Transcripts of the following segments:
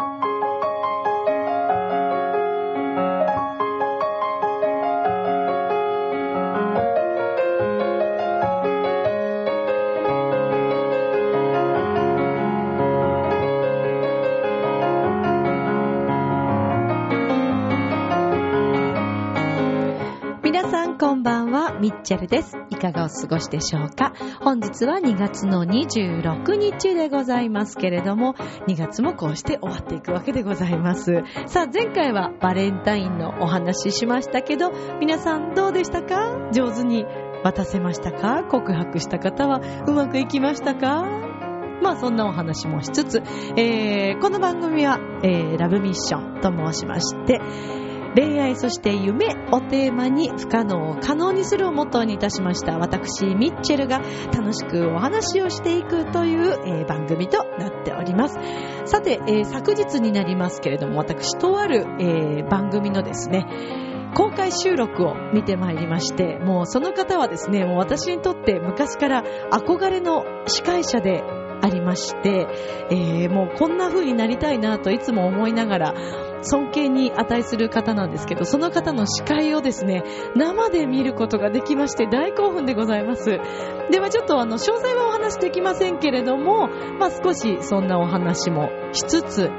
皆ミッチェルです。いかがお過ごしでしょうか？本日は2月の26日でございますけれども、2月もこうして終わっていくわけでございます。さあ、前回はバレンタインのお話ししましたけど、皆さんどうでしたか？上手に渡せましたか？告白した方はうまくいきましたか？まあそんなお話もしつつ、えーこの番組は、えーラブミッションと申しまして、恋愛そして夢をテーマに不可能を可能にするをモットーにいたしました。私ミッチェルが楽しくお話をしていくという、えー番組となっております。さて、えー昨日になりますけれども私とある、えー番組のですね公開収録を見てまいりましてもうその方はですねもう私にとって昔から憧れの司会者でありまして、えーもうこんな風になりたいなといつも思いながら尊敬に値する方なんですけど、その方の司会をですね、生で見ることができまして大興奮でございます。ではちょっとあの、詳細はお話できませんけれども、まあ少しそんなお話もしつつ、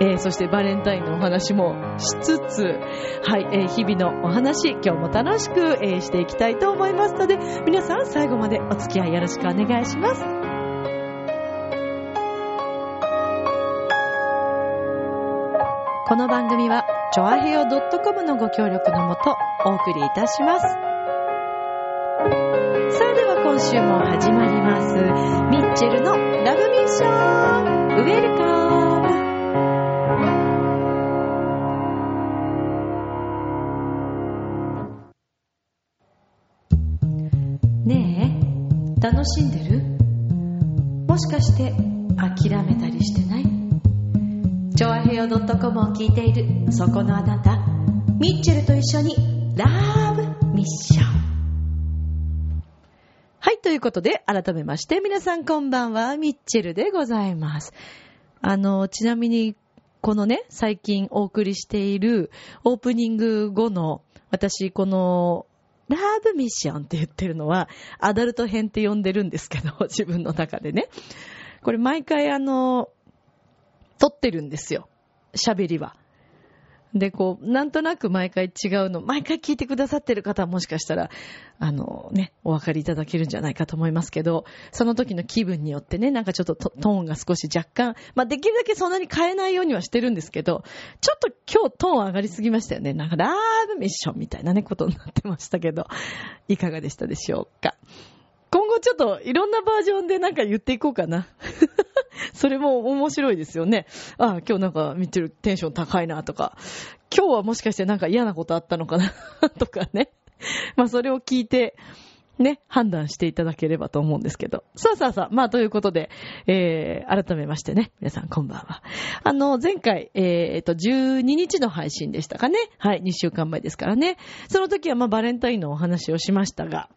えーそしてバレンタインのお話もしつつ、はい、えー日々のお話、今日も楽しく、えーしていきたいと思いますので、皆さん最後までお付き合いよろしくお願いします。この番組は、ちょあへよ .com のご協力のもと、お送りいたします。さあでは今週も始まります。ミッチェルのラブミッションウェルカムねえ、楽しんでる？もしかして諦めたりしてないチョアヘヨ .com を聞いているそこのあなた、ミッチェルと一緒にラブミッション。はい、ということで、改めまして皆さんこんばんは、ミッチェルでございます。あの、ちなみに、このね、最近お送りしているオープニング後の、私、この、ラブミッションって言ってるのは、アダルト編って呼んでるんですけど、自分の中でね。これ毎回あの、撮ってるんですよ。喋りは。で、こう、なんとなく毎回違うの、毎回聞いてくださってる方はもしかしたら、あのね、お分かりいただけるんじゃないかと思いますけど、その時の気分によってね、なんかちょっとトーンが少し若干、まあ、できるだけそんなに変えないようにはしてるんですけど、ちょっと今日トーン上がりすぎましたよね。なんかラブミッションみたいなね、ことになってましたけど、いかがでしたでしょうか。今後ちょっといろんなバージョンでなんか言っていこうかな。それも面白いですよね。ああ、今日なんか見てるテンション高いなとか、今日はもしかしてなんか嫌なことあったのかな とかね。まあそれを聞いて、ね、判断していただければと思うんですけど。さあさあさあ、まあということで、えー、改めましてね、皆さんこんばんは。あの、前回、えー、と、12日の配信でしたかね。はい、2週間前ですからね。その時はまあバレンタインのお話をしましたが、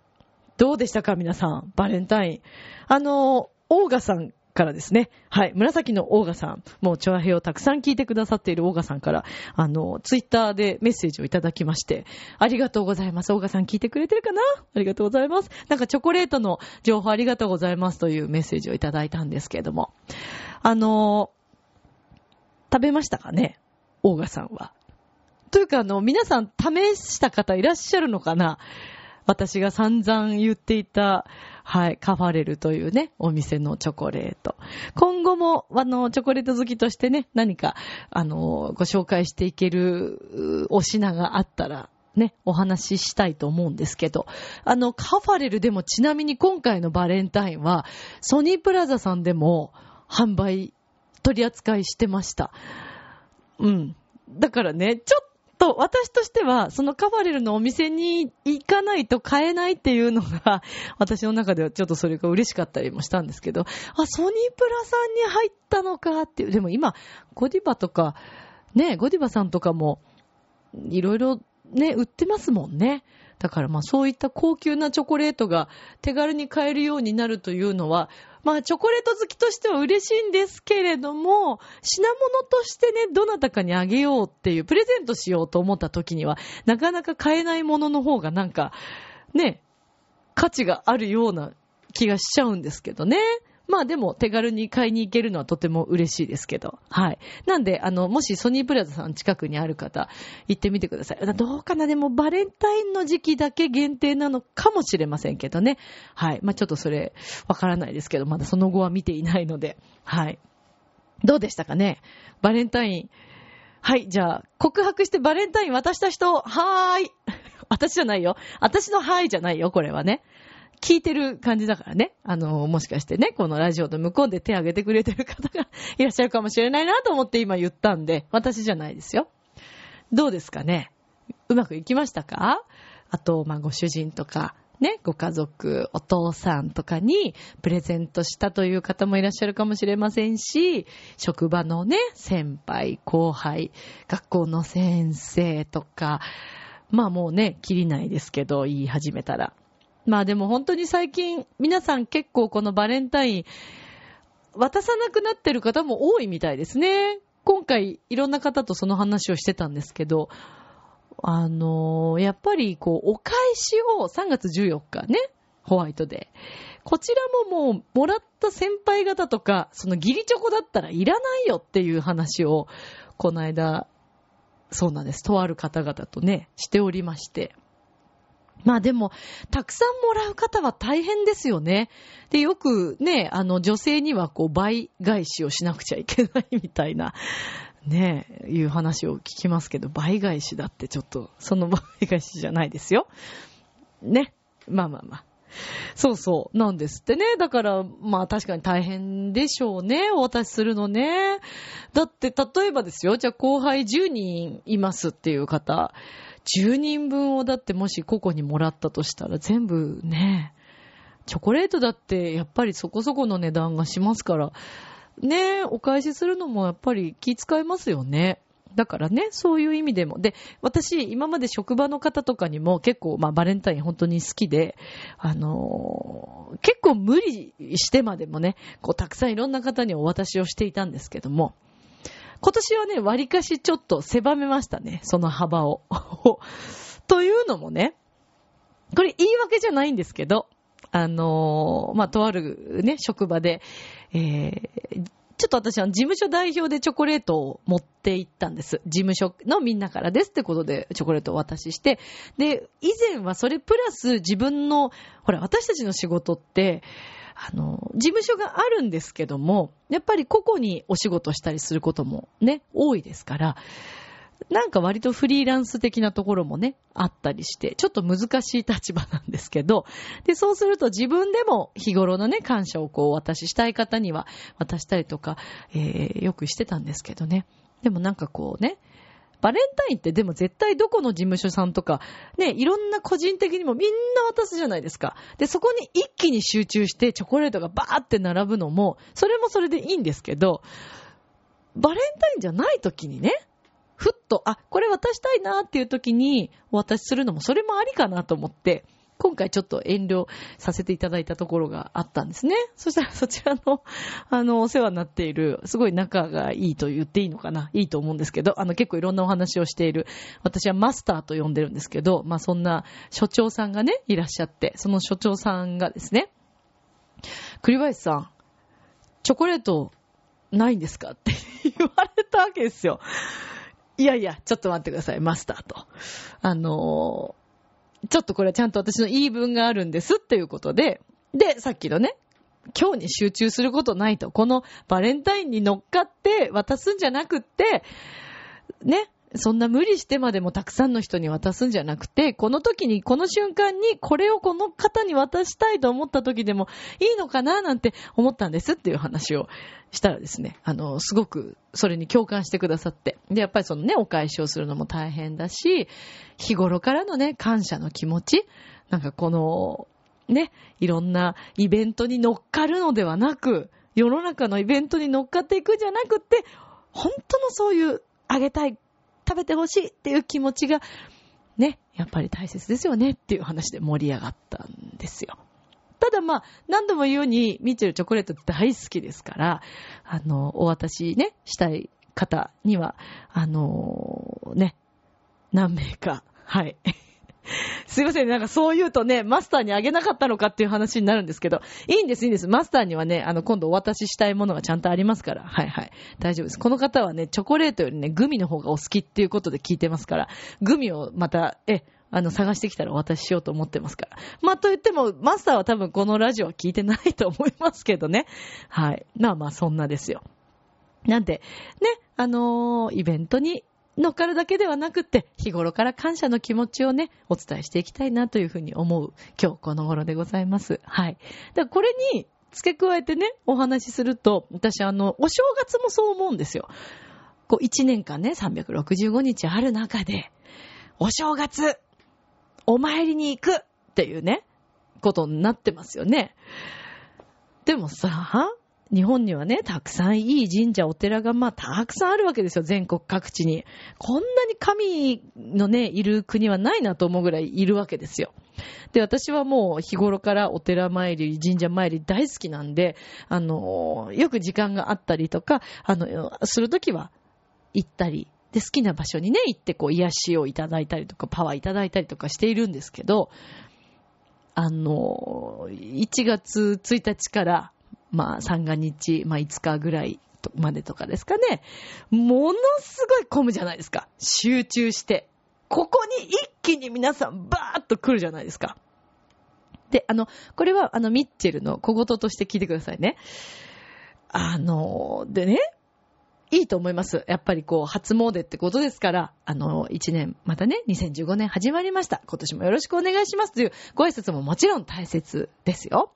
どうでしたか皆さん、バレンタイン。あの、オーガさんからですね。はい。紫のオーガさん。もう、チョアヘをたくさん聞いてくださっているオーガさんから、あの、ツイッターでメッセージをいただきまして、ありがとうございます。オーガさん聞いてくれてるかな？ありがとうございます。なんかチョコレートの情報ありがとうございますというメッセージをいただいたんですけれども。あの、食べましたかね？オーガさんは。というか、あの、皆さん試した方いらっしゃるのかな？私が散々言っていた、はい、カファレルというね、お店のチョコレート。今後も、あの、チョコレート好きとしてね、何か、あの、ご紹介していける、お品があったら、ね、お話ししたいと思うんですけど、あの、カファレルでもちなみに今回のバレンタインは、ソニープラザさんでも販売、取り扱いしてました。うん。だからね、ちょっと私としては、そのカバレルのお店に行かないと買えないっていうのが、私の中ではちょっとそれが嬉しかったりもしたんですけど、あ、ソニープラさんに入ったのかっていう。でも今、ゴディバとか、ね、ゴディバさんとかも、いろいろね、売ってますもんね。だからまあそういった高級なチョコレートが手軽に買えるようになるというのは、まあチョコレート好きとしては嬉しいんですけれども、品物としてね、どなたかにあげようっていう、プレゼントしようと思った時には、なかなか買えないものの方がなんか、ね、価値があるような気がしちゃうんですけどね。まあでも手軽に買いに行けるのはとても嬉しいですけど。はい。なんで、あの、もしソニープラザさん近くにある方、行ってみてください。どうかなでもバレンタインの時期だけ限定なのかもしれませんけどね。はい。まあちょっとそれ、わからないですけど、まだその後は見ていないので。はい。どうでしたかね？バレンタイン。はい、じゃあ、告白してバレンタイン渡した人、はーい。私じゃないよ。私のはーいじゃないよ、これはね。聞いてる感じだからね。あの、もしかしてね、このラジオの向こうで手挙げてくれてる方が いらっしゃるかもしれないなと思って今言ったんで、私じゃないですよ。どうですかね？うまくいきましたか？あと、まあ、ご主人とか、ね、ご家族、お父さんとかにプレゼントしたという方もいらっしゃるかもしれませんし、職場のね、先輩、後輩、学校の先生とか、まあもうね、切りないですけど、言い始めたら。まあでも本当に最近皆さん結構このバレンタイン渡さなくなってる方も多いみたいですね。今回いろんな方とその話をしてたんですけど、あのー、やっぱりこうお返しを3月14日ね、ホワイトデー。こちらももうもらった先輩方とか、そのギリチョコだったらいらないよっていう話を、この間、そうなんです。とある方々とね、しておりまして。まあでも、たくさんもらう方は大変ですよね。で、よくね、あの女性にはこう倍返しをしなくちゃいけないみたいな、ね、いう話を聞きますけど、倍返しだってちょっと、その倍返しじゃないですよ。ね。まあまあまあ。そうそう、なんですってね。だから、まあ確かに大変でしょうね。お渡しするのね。だって、例えばですよ。じゃあ後輩10人いますっていう方。10人分をだってもし個々にもらったとしたら全部ね、チョコレートだってやっぱりそこそこの値段がしますから、ね、お返しするのもやっぱり気遣いますよね。だからね、そういう意味でも。で、私、今まで職場の方とかにも結構、まあ、バレンタイン本当に好きで、あのー、結構無理してまでもね、こう、たくさんいろんな方にお渡しをしていたんですけども、今年はね、割かしちょっと狭めましたね、その幅を。というのもね、これ言い訳じゃないんですけど、あのー、まあ、とあるね、職場で、えー、ちょっと私は事務所代表でチョコレートを持って行ったんです。事務所のみんなからですってことでチョコレートを渡しして。で、以前はそれプラス自分の、ほら、私たちの仕事って、あの、事務所があるんですけども、やっぱり個々にお仕事したりすることもね、多いですから、なんか割とフリーランス的なところもね、あったりして、ちょっと難しい立場なんですけど、で、そうすると自分でも日頃のね、感謝をこうお渡ししたい方には渡したりとか、えー、よくしてたんですけどね。でもなんかこうね、バレンタインってでも絶対どこの事務所さんとか、ね、いろんな個人的にもみんな渡すじゃないですか。で、そこに一気に集中してチョコレートがバーって並ぶのも、それもそれでいいんですけど、バレンタインじゃない時にね、ふっと、あ、これ渡したいなっていう時にお渡しするのもそれもありかなと思って、今回ちょっと遠慮させていただいたところがあったんですね。そしたらそちらの、あの、お世話になっている、すごい仲がいいと言っていいのかな？いいと思うんですけど、あの、結構いろんなお話をしている、私はマスターと呼んでるんですけど、まあそんな所長さんがね、いらっしゃって、その所長さんがですね、栗林さん、チョコレートないんですか？って 言われたわけですよ。いやいや、ちょっと待ってください、マスターと。あのちょっとこれちゃんと私の言い分があるんですっていうことで、で、さっきのね、今日に集中することないと。このバレンタインに乗っかって渡すんじゃなくって、ね、そんな無理してまでもたくさんの人に渡すんじゃなくて、この時に、この瞬間にこれをこの方に渡したいと思った時でもいいのかななんて思ったんですっていう話をしたらですね、あの、すごくそれに共感してくださって。で、やっぱりそのね、お返しをするのも大変だし、日頃からのね、感謝の気持ち、なんかこの、ね、いろんなイベントに乗っかるのではなく、世の中のイベントに乗っかっていくんじゃなくって、本当のそういうあげたい食べてほしいっていう気持ちが、ね、やっぱり大切ですよねっていう話で盛り上がったんですよ。ただまあ、何度も言うように、ミッチェルチョコレート大好きですから、あの、お渡しね、したい方には、あのね、何名か、はい。すいません、なんかそう言うとね、マスターにあげなかったのかっていう話になるんですけど、いいんです、いいんです。マスターにはね、あの、今度お渡ししたいものがちゃんとありますから。はいはい。大丈夫です。この方はね、チョコレートよりね、グミの方がお好きっていうことで聞いてますから、グミをまた、え、あの、探してきたらお渡ししようと思ってますから。まあ、と言っても、マスターは多分このラジオは聞いてないと思いますけどね。はい。まあまあ、そんなですよ。なんで、ね、あのー、イベントに乗っかるだけではなくって、日頃から感謝の気持ちをね、お伝えしていきたいなというふうに思う今日この頃でございます。はい。だからこれに付け加えてね、お話しすると、私あの、お正月もそう思うんですよ。こう、1年間ね、365日ある中で、お正月、お参りに行くっていうね、ことになってますよね。でもさ、日本にはね、たくさんいい神社、お寺がまあたくさんあるわけですよ、全国各地に。こんなに神のね、いる国はないなと思うぐらいいるわけですよ。で、私はもう日頃からお寺参り、神社参り大好きなんで、あの、よく時間があったりとか、あの、するときは行ったり、で、好きな場所にね、行ってこう癒しをいただいたりとか、パワーいただいたりとかしているんですけど、あの、1月1日からまあ、三が日、まあ、5日ぐらいまでとかですかね。ものすごい混むじゃないですか。集中して。ここに一気に皆さんバーッと来るじゃないですか。で、あの、これはあの、ミッチェルの小言として聞いてくださいね。あの、でね、いいと思います。やっぱりこう、初詣ってことですから、あの、1年、またね、2015年始まりました。今年もよろしくお願いしますというご挨拶ももちろん大切ですよ。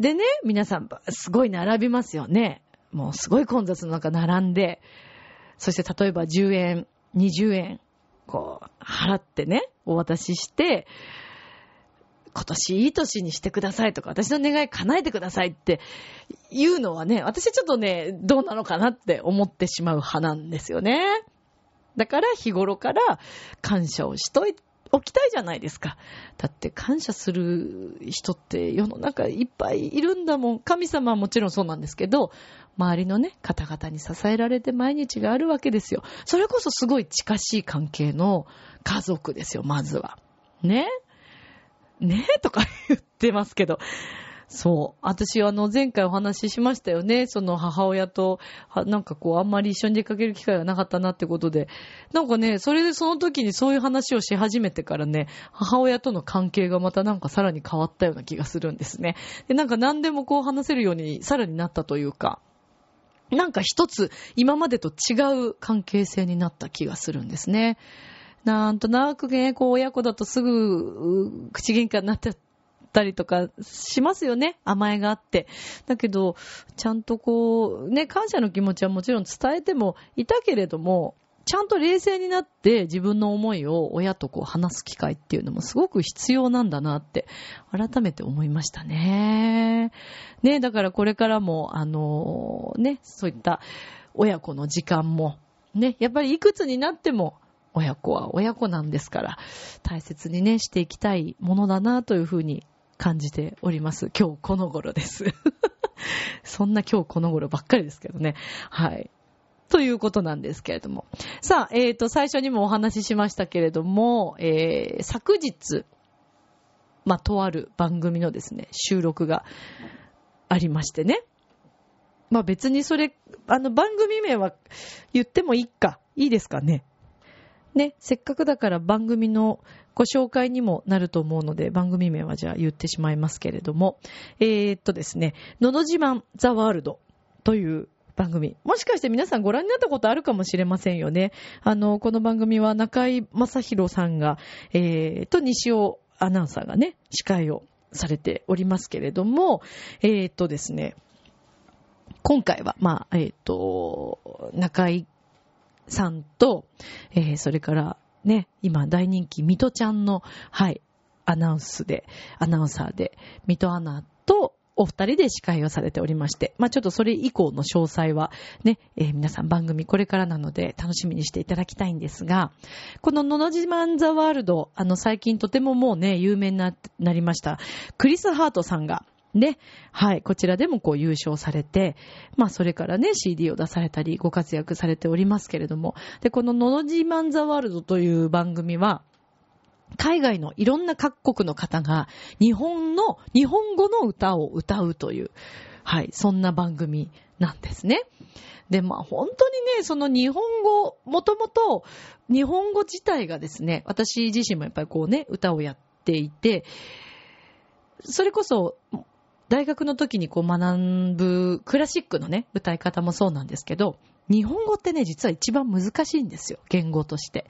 でね、皆さん、すごい並びますよね。もうすごい混雑の中並んで、そして例えば10円、20円、こう、払ってね、お渡しして、今年いい年にしてくださいとか、私の願い叶えてくださいって言うのはね、私ちょっとね、どうなのかなって思ってしまう派なんですよね。だから日頃から感謝をしといきたいじゃないですか。だって感謝する人って世の中いっぱいいるんだもん。神様はもちろんそうなんですけど、周りのね、方々に支えられて毎日があるわけですよ。それこそすごい近しい関係の家族ですよ、まずは。ね？ね？とか言ってますけど。そう。私、あの、前回お話ししましたよね。その母親と、なんかこう、あんまり一緒に出かける機会がなかったなってことで。なんかね、それでその時にそういう話をし始めてからね、母親との関係がまたなんかさらに変わったような気がするんですね。で、なんか何でもこう話せるようにさらになったというか、なんか一つ今までと違う関係性になった気がするんですね。なんとなくね、こう親子だとすぐ口喧嘩になっちゃったりとかしますよね。甘えがあって。だけど、ちゃんとこう、ね、感謝の気持ちはもちろん伝えてもいたけれども、ちゃんと冷静になって自分の思いを親とこう話す機会っていうのもすごく必要なんだなって改めて思いましたね。ね、だからこれからもあのね、そういった親子の時間もね、やっぱりいくつになっても親子は親子なんですから大切にね、していきたいものだなというふうに感じております。今日この頃です。そんな今日この頃ばっかりですけどね。はい。ということなんですけれども。さあ、えっ、ー、と、最初にもお話ししましたけれども、えー、昨日、まあ、とある番組のですね、収録がありましてね。まあ別にそれ、あの番組名は言ってもいいか、いいですかね。ね、せっかくだから番組のご紹介にもなると思うので、番組名はじゃあ言ってしまいますけれども、えー、っとですね、のど自慢ザワールドという番組。もしかして皆さんご覧になったことあるかもしれませんよね。あの、この番組は中井正宏さんが、えー、と西尾アナウンサーがね、司会をされておりますけれども、えー、っとですね、今回は、まあ、えっ、と、中井さんと、えー、それからね、今大人気、ミトちゃんの、はい、アナウンスで、アナウンサーで、ミトアナと、お二人で司会をされておりまして、まあちょっとそれ以降の詳細はね、えー、皆さん番組これからなので楽しみにしていただきたいんですが、このののじまんザワールド、あの最近とてももうね、有名になりました、クリス・ハートさんが、ね、はい、こちらでもこう優勝されて、まあそれからね、CD を出されたりご活躍されておりますけれども、で、このののじまんザワールドという番組は、海外のいろんな各国の方が日本の、日本語の歌を歌うという、はい、そんな番組なんですね。で、まあ本当にね、その日本語、もともと日本語自体がですね、私自身もやっぱりこうね、歌をやっていて、それこそ、大学の時にこう学ぶクラシックのね、歌い方もそうなんですけど、日本語ってね、実は一番難しいんですよ。言語として。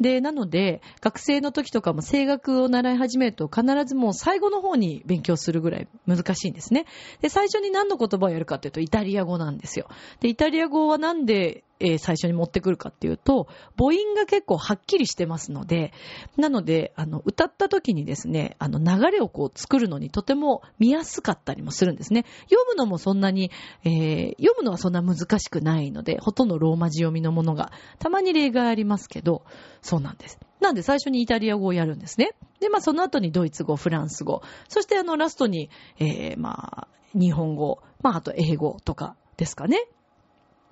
で、なので、学生の時とかも声楽を習い始めると必ずもう最後の方に勉強するぐらい難しいんですね。で、最初に何の言葉をやるかっていうとイタリア語なんですよ。で、イタリア語はなんでえー、最初に持ってくるかっていうと、母音が結構はっきりしてますので、なので、あの、歌った時にですね、あの、流れをこう作るのにとても見やすかったりもするんですね。読むのもそんなに、えー、読むのはそんな難しくないので、ほとんどローマ字読みのものが、たまに例外ありますけど、そうなんです。なんで最初にイタリア語をやるんですね。で、まあその後にドイツ語、フランス語、そしてあのラストに、えー、まあ、日本語、まああと英語とかですかね。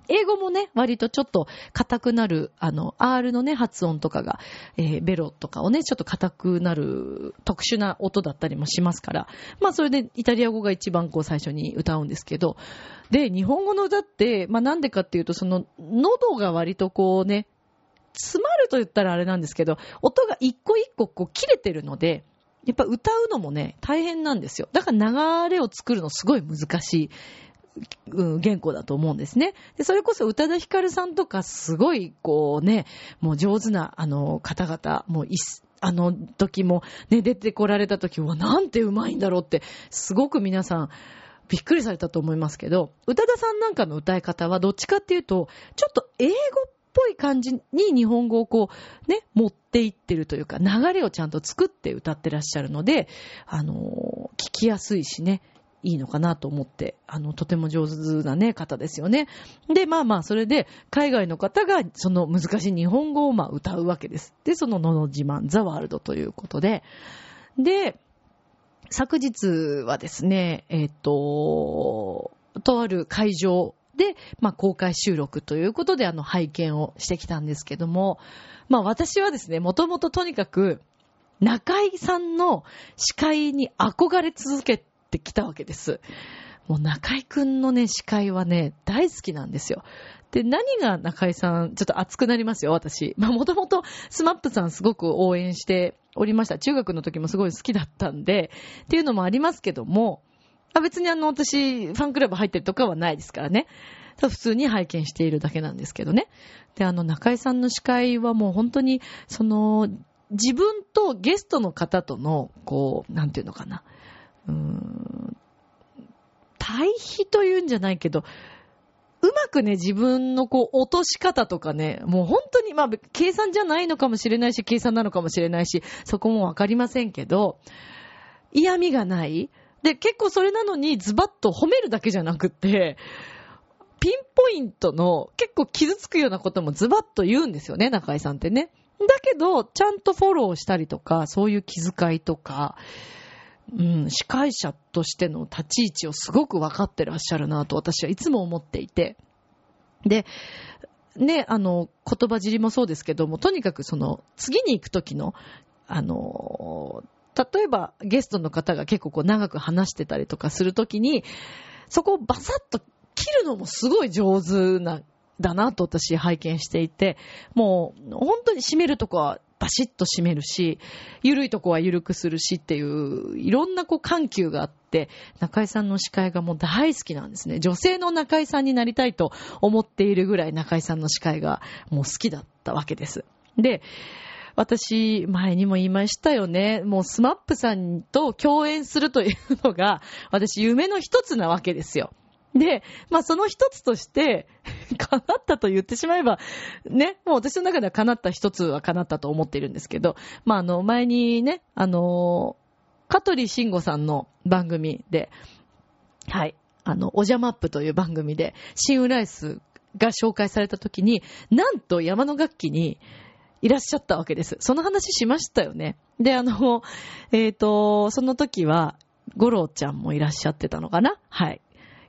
英語もね、割とちょっと硬くなる、あの、R のね、発音とかが、えー、ベロとかをね、ちょっと硬くなる特殊な音だったりもしますから、まあそれでイタリア語が一番こう最初に歌うんですけど、で、日本語の歌って、まあなんでかっていうと、その、喉が割とこうね、詰まると言ったらあれなんですけど、音が一個一個こう切れてるので、やっぱ歌うのもね、大変なんですよ。だから流れを作るのすごい難しい。うん、原稿だと思うんですね。で、それこそ宇多田ヒカルさんとかすごい、こうね、もう上手な、あの、方々、もういあの時もね、出てこられた時はなんてうまいんだろうって、すごく皆さん、びっくりされたと思いますけど、宇多田さんなんかの歌い方はどっちかっていうと、ちょっと英語っぽい感じに日本語をこう、ね、持っていってるというか、流れをちゃんと作って歌ってらっしゃるので、あの、聞きやすいしね、いいのかなと思って、あの、とても上手なね、方ですよね。で、まあまあ、それで、海外の方が、その難しい日本語をまあ歌うわけです。で、そののの自慢、ザワールドということで、で、昨日はですね、えっ、ー、と、とある会場で、まあ、公開収録ということで、あの、拝見をしてきたんですけども、まあ、私はですね、もともととにかく、中井さんの司会に憧れ続けてきたわけです。もう中井くんのね、司会はね、大好きなんですよ。で、何が中井さん、ちょっと熱くなりますよ、私。まあ、もともとスマップさんすごく応援しておりました。中学の時もすごい好きだったんで、っていうのもありますけども、あ別にあの、私、ファンクラブ入ってるとかはないですからね。普通に拝見しているだけなんですけどね。で、あの、中居さんの司会はもう本当に、その、自分とゲストの方との、こう、なんていうのかな。うーん、対比というんじゃないけど、うまくね、自分のこう、落とし方とかね、もう本当に、まあ、計算じゃないのかもしれないし、計算なのかもしれないし、そこもわかりませんけど、嫌味がない。で、結構それなのにズバッと褒めるだけじゃなくて、ピンポイントの結構傷つくようなこともズバッと言うんですよね、中井さんってね。だけど、ちゃんとフォローしたりとか、そういう気遣いとか、うん、司会者としての立ち位置をすごく分かってらっしゃるなと私はいつも思っていて。で、ね、あの、言葉尻もそうですけども、とにかくその、次に行くときの、あの、例えばゲストの方が結構こう長く話してたりとかするときに、そこをバサッと切るのもすごい上手な、だなと私拝見していて、もう本当に締めるとこはバシッと締めるし、ゆるいとこはゆるくするしっていう、いろんなこう緩急があって、中井さんの司会がもう大好きなんですね。女性の中井さんになりたいと思っているぐらい中井さんの司会がもう好きだったわけです。で、私、前にも言いましたよね。もうスマップさんと共演するというのが、私夢の一つなわけですよ。で、まあその一つとして、叶ったと言ってしまえば、ね、もう私の中では叶った一つは叶ったと思っているんですけど、まああの、前にね、あの、香取慎吾さんの番組で、はい。あの、おじゃマップという番組で、新浦安が紹介された時に、なんと山の楽器にいらっしゃったわけです。その話しましたよね。で、あの、えっ、ー、と、その時は、五郎ちゃんもいらっしゃってたのかな？はい。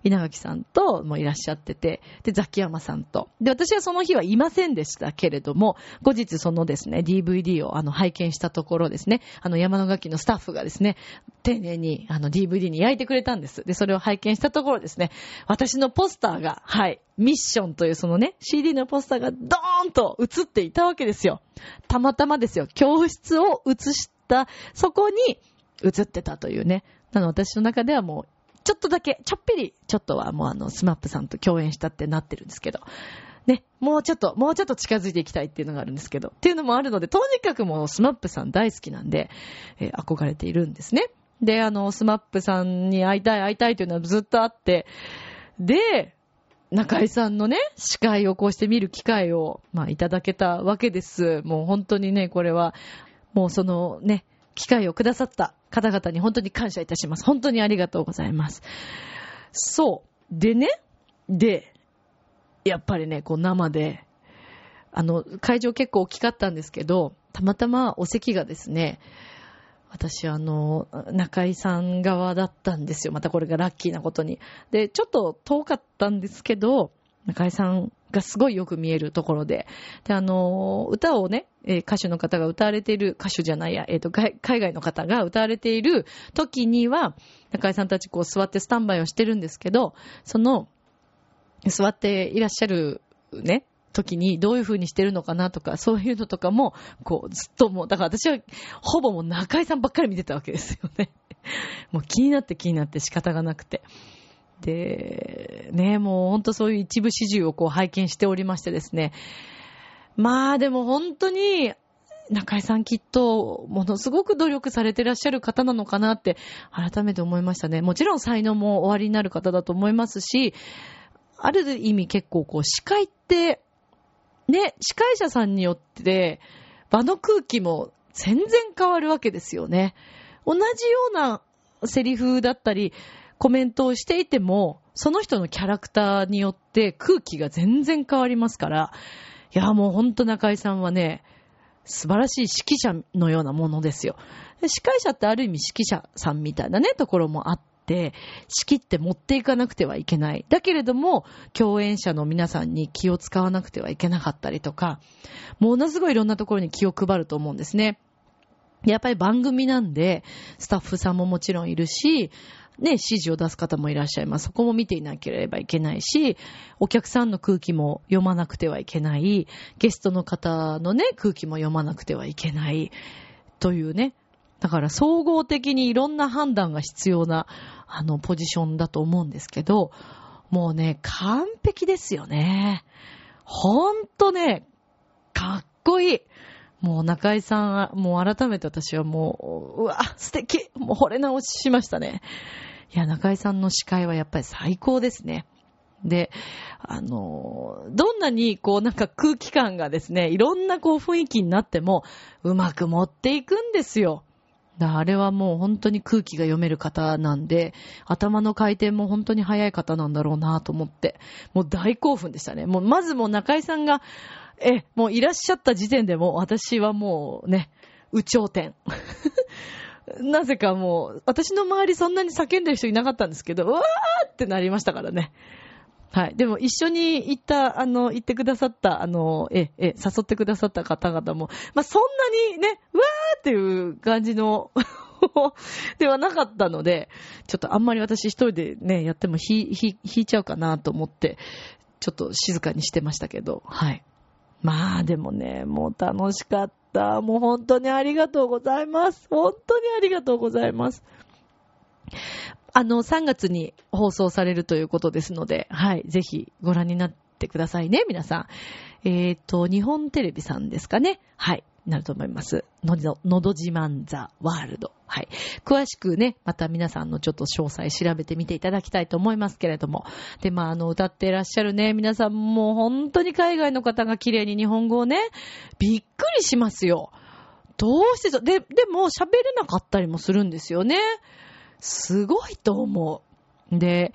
稲垣さんともいらっしゃってて、で、ザキヤマさんと。で、私はその日はいませんでしたけれども、後日そのですね、DVD をあの拝見したところですね、あの山野楽器のスタッフがですね、丁寧にあの DVD に焼いてくれたんです。で、それを拝見したところですね、私のポスターが、はい、ミッションというそのね、CD のポスターがドーンと映っていたわけですよ。たまたまですよ、教室を映した、そこに映ってたというね。なの私の中ではもうちょっとだけ、ちょっぴり、ちょっとはもうあの、スマップさんと共演したってなってるんですけど、ね、もうちょっと、もうちょっと近づいていきたいっていうのがあるんですけど、っていうのもあるので、とにかくもうスマップさん大好きなんで、えー、憧れているんですね。で、あの、スマップさんに会いたい会いたいというのはずっとあって、で、中居さんのね、司会をこうして見る機会を、まあ、いただけたわけです。もう本当にね、これは、もうそのね、機会をくださった方々に本当に感謝いたします。本当にありがとうございます。そう。でね、で、やっぱりね、こう生で、あの、会場結構大きかったんですけど、たまたまお席がですね、私、あの、中井さん側だったんですよ。またこれがラッキーなことに。で、ちょっと遠かったんですけど、中井さんがすごいよく見えるところで、で、あの、歌をね、歌手の方が歌われている、歌手じゃないや、えっ、ー、と、海外の方が歌われている時には、中井さんたちこう座ってスタンバイをしてるんですけど、その、座っていらっしゃるね、時にどういう風にしてるのかなとか、そういうのとかも、こう、ずっともう、だから私はほぼもう中井さんばっかり見てたわけですよね。もう気になって気になって仕方がなくて。で、ね、もうほんとそういう一部始終をこう拝見しておりましてですね。まあでも本当に、中井さんきっと、ものすごく努力されてらっしゃる方なのかなって、改めて思いましたね。もちろん才能もおありになる方だと思いますし、ある意味結構こう、司会って、ね、司会者さんによって、場の空気も全然変わるわけですよね。同じようなセリフだったり、コメントをしていても、その人のキャラクターによって空気が全然変わりますから、いや、もうほんと中井さんはね、素晴らしい指揮者のようなものですよ。司会者ってある意味指揮者さんみたいなね、ところもあって、仕切って持っていかなくてはいけない。だけれども、共演者の皆さんに気を使わなくてはいけなかったりとか、ものすごいいろんなところに気を配ると思うんですね。やっぱり番組なんで、スタッフさんももちろんいるし、ね、指示を出す方もいらっしゃいます。そこも見ていなければいけないし、お客さんの空気も読まなくてはいけない、ゲストの方のね、空気も読まなくてはいけない、というね。だから総合的にいろんな判断が必要な、あの、ポジションだと思うんですけど、もうね、完璧ですよね。ほんとね、かっこいい。もう中井さんは、もう改めて私はもう、うわ、素敵もう惚れ直ししましたね。いや、中井さんの司会はやっぱり最高ですね。で、あの、どんなにこうなんか空気感がですね、いろんなこう雰囲気になっても、うまく持っていくんですよ。あれはもう本当に空気が読める方なんで、頭の回転も本当に早い方なんだろうなと思って、もう大興奮でしたね。もうまずもう中井さんが、え、もういらっしゃった時点でも私はもうね、有頂天。なぜかもう、私の周りそんなに叫んでる人いなかったんですけど、うわーってなりましたからね。はい。でも一緒に行った、あの、行ってくださった、あの、え、え、誘ってくださった方々も、まあ、そんなにね、うわーっていう感じの ではなかったので、ちょっとあんまり私一人でね、やってもひ、ひ、引いちゃうかなと思って、ちょっと静かにしてましたけど、はい。まあでもね、もう楽しかった。もう本当にありがとうございます。本当にありがとうございます。あの、3月に放送されるということですので、はい、ぜひご覧になってくださいね、皆さん。えっ、ー、と、日本テレビさんですかね。はい。なると思います。のど、のど自慢ザワールド。はい。詳しくね、また皆さんのちょっと詳細調べてみていただきたいと思いますけれども。で、まあ、あの、歌っていらっしゃるね、皆さんもう本当に海外の方が綺麗に日本語をね、びっくりしますよ。どうして、で、でも喋れなかったりもするんですよね。すごいと思う。で、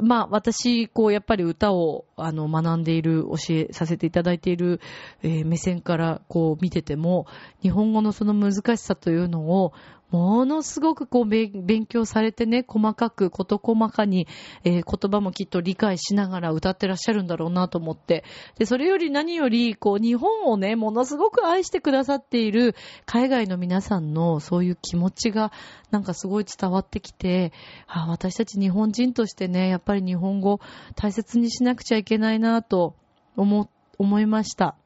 まあ私、こうやっぱり歌をあの学んでいる、教えさせていただいている、えー目線からこう見てても、日本語のその難しさというのをものすごくこう勉強されてね、細かく、事細かに、えー言葉もきっと理解しながら歌ってらっしゃるんだろうなと思って。で、それより何より、こう日本をね、ものすごく愛してくださっている海外の皆さんのそういう気持ちがなんかすごい伝わってきて、あ私たち日本人としてね、やっぱり日本語大切にしなくちゃいけないなと思、思いました。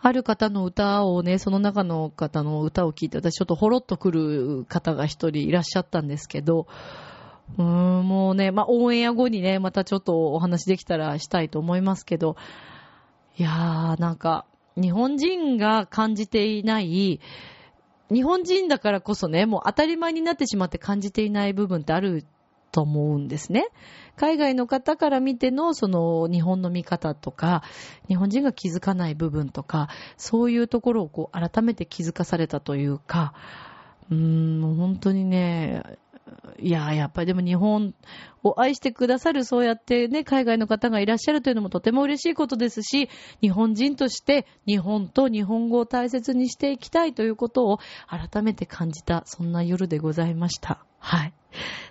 ある方の歌をね、その中の方の歌を聞いて、私ちょっとほろっと来る方が一人いらっしゃったんですけど、うーん、もうね、まあ、オンエア後にね、またちょっとお話できたらしたいと思いますけど、いやー、なんか、日本人が感じていない、日本人だからこそね、もう当たり前になってしまって感じていない部分ってあると思うんですね。海外の方から見てのその日本の見方とか、日本人が気づかない部分とか、そういうところをこう改めて気づかされたというか、うーん、本当にね、いや、やっぱりでも日本を愛してくださるそうやってね、海外の方がいらっしゃるというのもとても嬉しいことですし、日本人として日本と日本語を大切にしていきたいということを改めて感じた、そんな夜でございました。はい。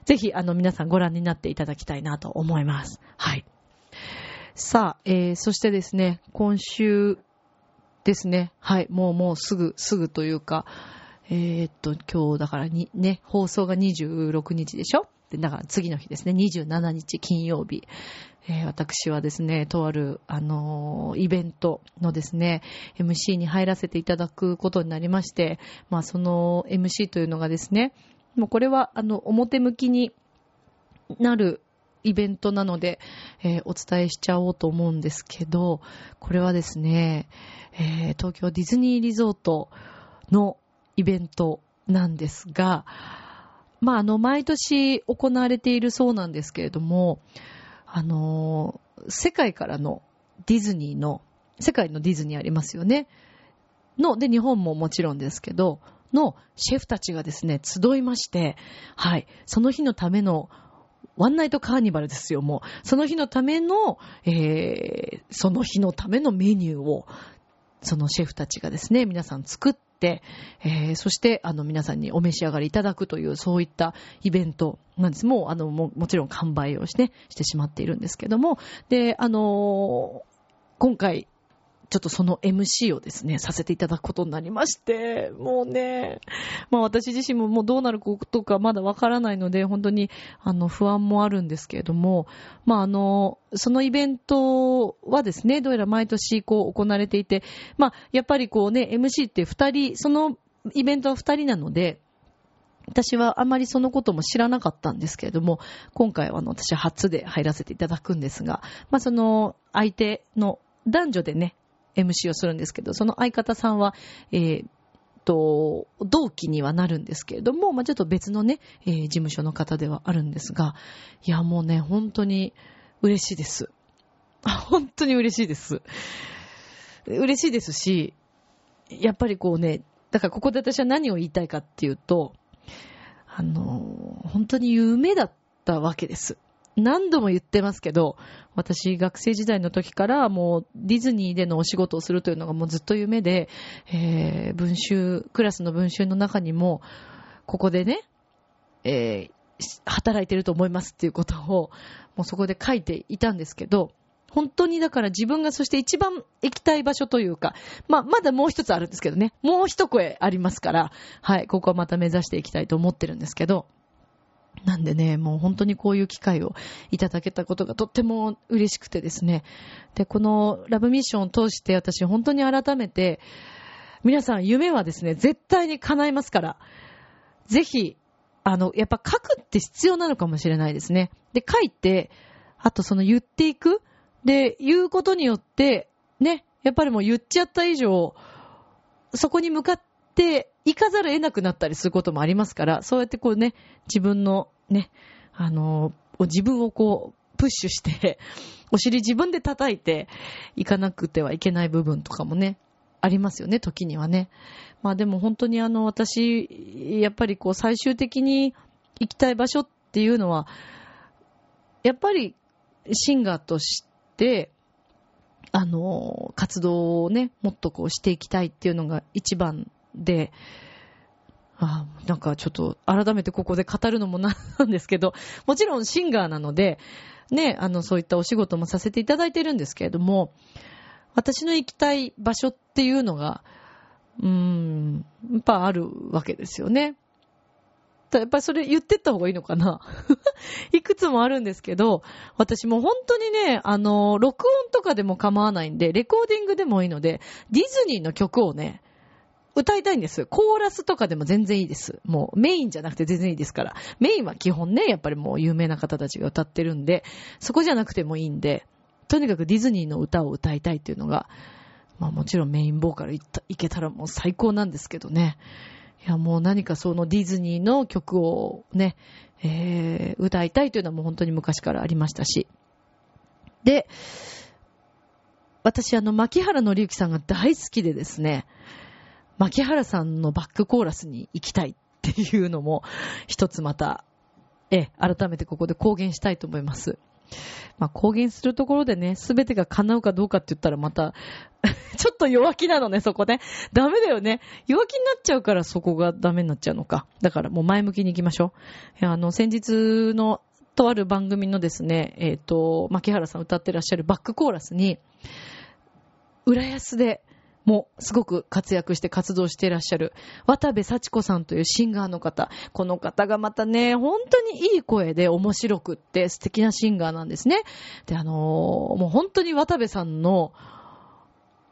ぜひ、あの、皆さんご覧になっていただきたいなと思います。はい。さあ、えー、そしてですね、今週ですね、はい、もうもうすぐ、すぐというか、えー、っと、今日だからに、ね、放送が26日でしょ？で、だから次の日ですね、27日金曜日。えー私はですね、とある、あのーイベントのですね、MC に入らせていただくことになりまして、まあ、その MC というのがですね、もうこれは、あの、表向きになるイベントなので、えーお伝えしちゃおうと思うんですけど、これはですね、えー東京ディズニーリゾートのイベントなんですが、まあ、あの、毎年行われているそうなんですけれども、あのー世界からのディズニーの、世界のディズニーありますよね。の、で、日本ももちろんですけど、のシェフたちがですね、集いまして、はい、その日のためのワンナイトカーニバルですよ、もう。その日のための、えー、その日のためのメニューを、そのシェフたちがですね、皆さん作って、えー、そして、あの、皆さんにお召し上がりいただくという、そういったイベントなんです。もう、あの、ももちろん完売をして、してしまっているんですけども、で、あのー今回、ちょっとその MC をですね、させていただくことになりまして、もうね、まあ私自身ももうどうなることかまだわからないので、本当にあの不安もあるんですけれども、まああの、そのイベントはですね、どうやら毎年こう行われていて、まあやっぱりこうね、MC って二人、そのイベントは二人なので、私はあまりそのことも知らなかったんですけれども、今回はあの私は初で入らせていただくんですが、まあその相手の男女でね、MC をするんですけど、その相方さんは、えーと、同期にはなるんですけれども、まあちょっと別のね、えー事務所の方ではあるんですが、いやもうね、本当に嬉しいです。本当に嬉しいです。嬉しいですし、やっぱりこうね、だからここで私は何を言いたいかっていうと、あの、本当に夢だったわけです。何度も言ってますけど、私学生時代の時からもうディズニーでのお仕事をするというのがもうずっと夢で、えー文集、クラスの文集の中にも、ここでね、えー働いてると思いますっていうことを、もうそこで書いていたんですけど、本当にだから自分がそして一番行きたい場所というか、まあ、まだもう一つあるんですけどね、もう一声ありますから、はい、ここはまた目指していきたいと思ってるんですけど、なんでね、もう本当にこういう機会をいただけたことがとっても嬉しくてですね。で、このラブミッションを通して私本当に改めて、皆さん夢はですね、絶対に叶いますから、ぜひ、あの、やっぱ書くって必要なのかもしれないですね。で、書いて、あとその言っていく。で、言うことによって、ね、やっぱりもう言っちゃった以上、そこに向かって行かざるを得なくなったりすることもありますから、そうやってこうね、自分のね、あの、自分をこう、プッシュして、お尻自分で叩いていかなくてはいけない部分とかもね、ありますよね、時にはね。まあでも本当にあの、私、やっぱりこう、最終的に行きたい場所っていうのは、やっぱりシンガーとして、あの、活動をね、もっとこうしていきたいっていうのが一番で、あなんかちょっと改めてここで語るのもなんですけど、もちろんシンガーなので、ね、あの、そういったお仕事もさせていただいてるんですけれども、私の行きたい場所っていうのが、うーん、やっぱあるわけですよね。やっぱりそれ言ってった方がいいのかな いくつもあるんですけど、私も本当にね、あの、録音とかでも構わないんで、レコーディングでもいいので、ディズニーの曲をね、歌いたいんです。コーラスとかでも全然いいです。もうメインじゃなくて全然いいですから。メインは基本ね、やっぱりもう有名な方たちが歌ってるんで、そこじゃなくてもいいんで、とにかくディズニーの歌を歌いたいっていうのが、まあもちろんメインボーカルいけたらもう最高なんですけどね。いやもう何かそのディズニーの曲をね、えー、歌いたいというのはもう本当に昔からありましたし。で、私あの、牧原紀之さんが大好きでですね、牧原さんのバックコーラスに行きたいっていうのも、一つまた、え、改めてここで公言したいと思います。まあ、公言するところでね、すべてが叶うかどうかって言ったらまた ちょっと弱気なのね、そこね。ダメだよね。弱気になっちゃうからそこがダメになっちゃうのか。だからもう前向きに行きましょう。あの、先日のとある番組のですね、えっ、ー、と、牧原さん歌ってらっしゃるバックコーラスに、浦安で、もすごく活躍して活動していらっしゃる渡部幸子さんというシンガーの方。この方がまたね、本当にいい声で面白くって素敵なシンガーなんですね。で、あのー、もう本当に渡部さんの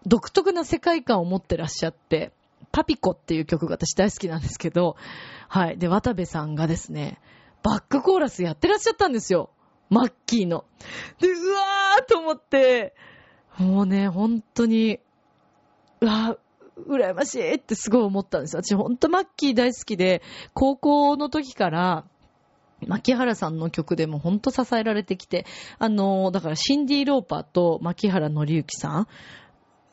独特な世界観を持ってらっしゃって、パピコっていう曲が私大好きなんですけど、はい。で、渡部さんがですね、バックコーラスやってらっしゃったんですよ。マッキーの。で、うわーと思って、もうね、本当に、うわ羨ましいってすごい思ったんですよ。私ほんとマッキー大好きで、高校の時から、牧原さんの曲でもほんと支えられてきて、あの、だからシンディ・ローパーと牧原紀之さん、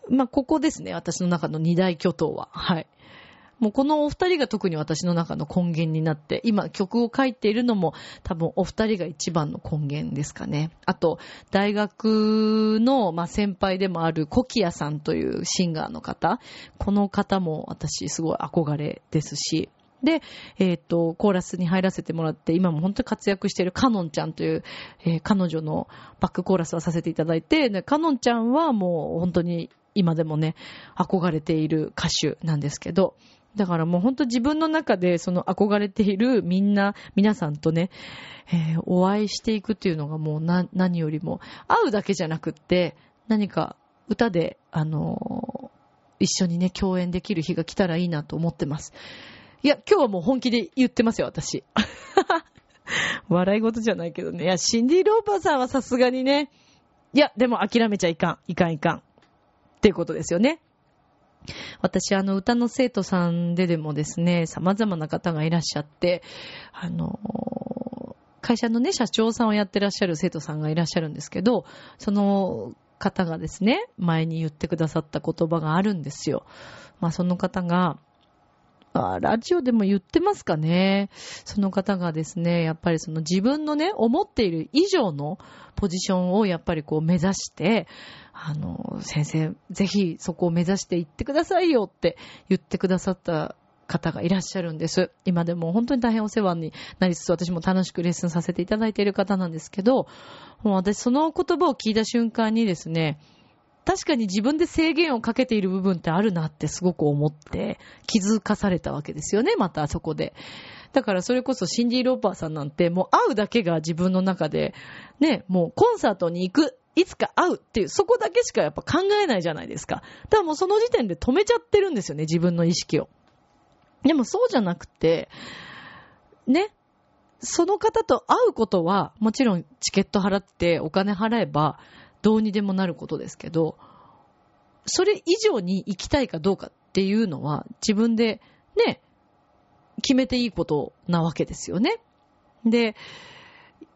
まあ、ここですね、私の中の二大巨頭は。はい。もうこのお二人が特に私の中の根源になって、今曲を書いているのも多分お二人が一番の根源ですかね。あと、大学の、まあ、先輩でもあるコキアさんというシンガーの方。この方も私すごい憧れですし、で、えっ、ー、と、コーラスに入らせてもらって、今も本当に活躍しているカノンちゃんという、えー、彼女のバックコーラスをさせていただいて、でカノンちゃんはもう本当に今でもね、憧れている歌手なんですけど、だからもう本当自分の中でその憧れているみんな、皆さんとね、えー、お会いしていくっていうのがもうな、何よりも、会うだけじゃなくって、何か歌で、あのー、一緒にね、共演できる日が来たらいいなと思ってます。いや、今日はもう本気で言ってますよ、私。笑い事じゃないけどね。いや、シンディ・ローパーさんはさすがにね、いや、でも諦めちゃいかん。いかんいかん。っていうことですよね。私、あの、歌の生徒さんででもですね、様々な方がいらっしゃって、あの、会社のね、社長さんをやってらっしゃる生徒さんがいらっしゃるんですけど、その方がですね、前に言ってくださった言葉があるんですよ。まあ、その方が、あラジオでも言ってますかね。その方がですね、やっぱりその自分のね、思っている以上のポジションをやっぱりこう目指して、あの、先生、ぜひそこを目指して行ってくださいよって言ってくださった方がいらっしゃるんです。今でも本当に大変お世話になりつつ、私も楽しくレッスンさせていただいている方なんですけど、もう私その言葉を聞いた瞬間にですね、確かに自分で制限をかけている部分ってあるなってすごく思って気づかされたわけですよね、またそこで。だからそれこそシンディ・ローパーさんなんてもう会うだけが自分の中で、ね、もうコンサートに行く、いつか会うっていう、そこだけしかやっぱ考えないじゃないですか。だからもうその時点で止めちゃってるんですよね、自分の意識を。でもそうじゃなくて、ね、その方と会うことは、もちろんチケット払ってお金払えば、どうにでもなることですけど、それ以上に行きたいかどうかっていうのは自分でね、決めていいことなわけですよね。で、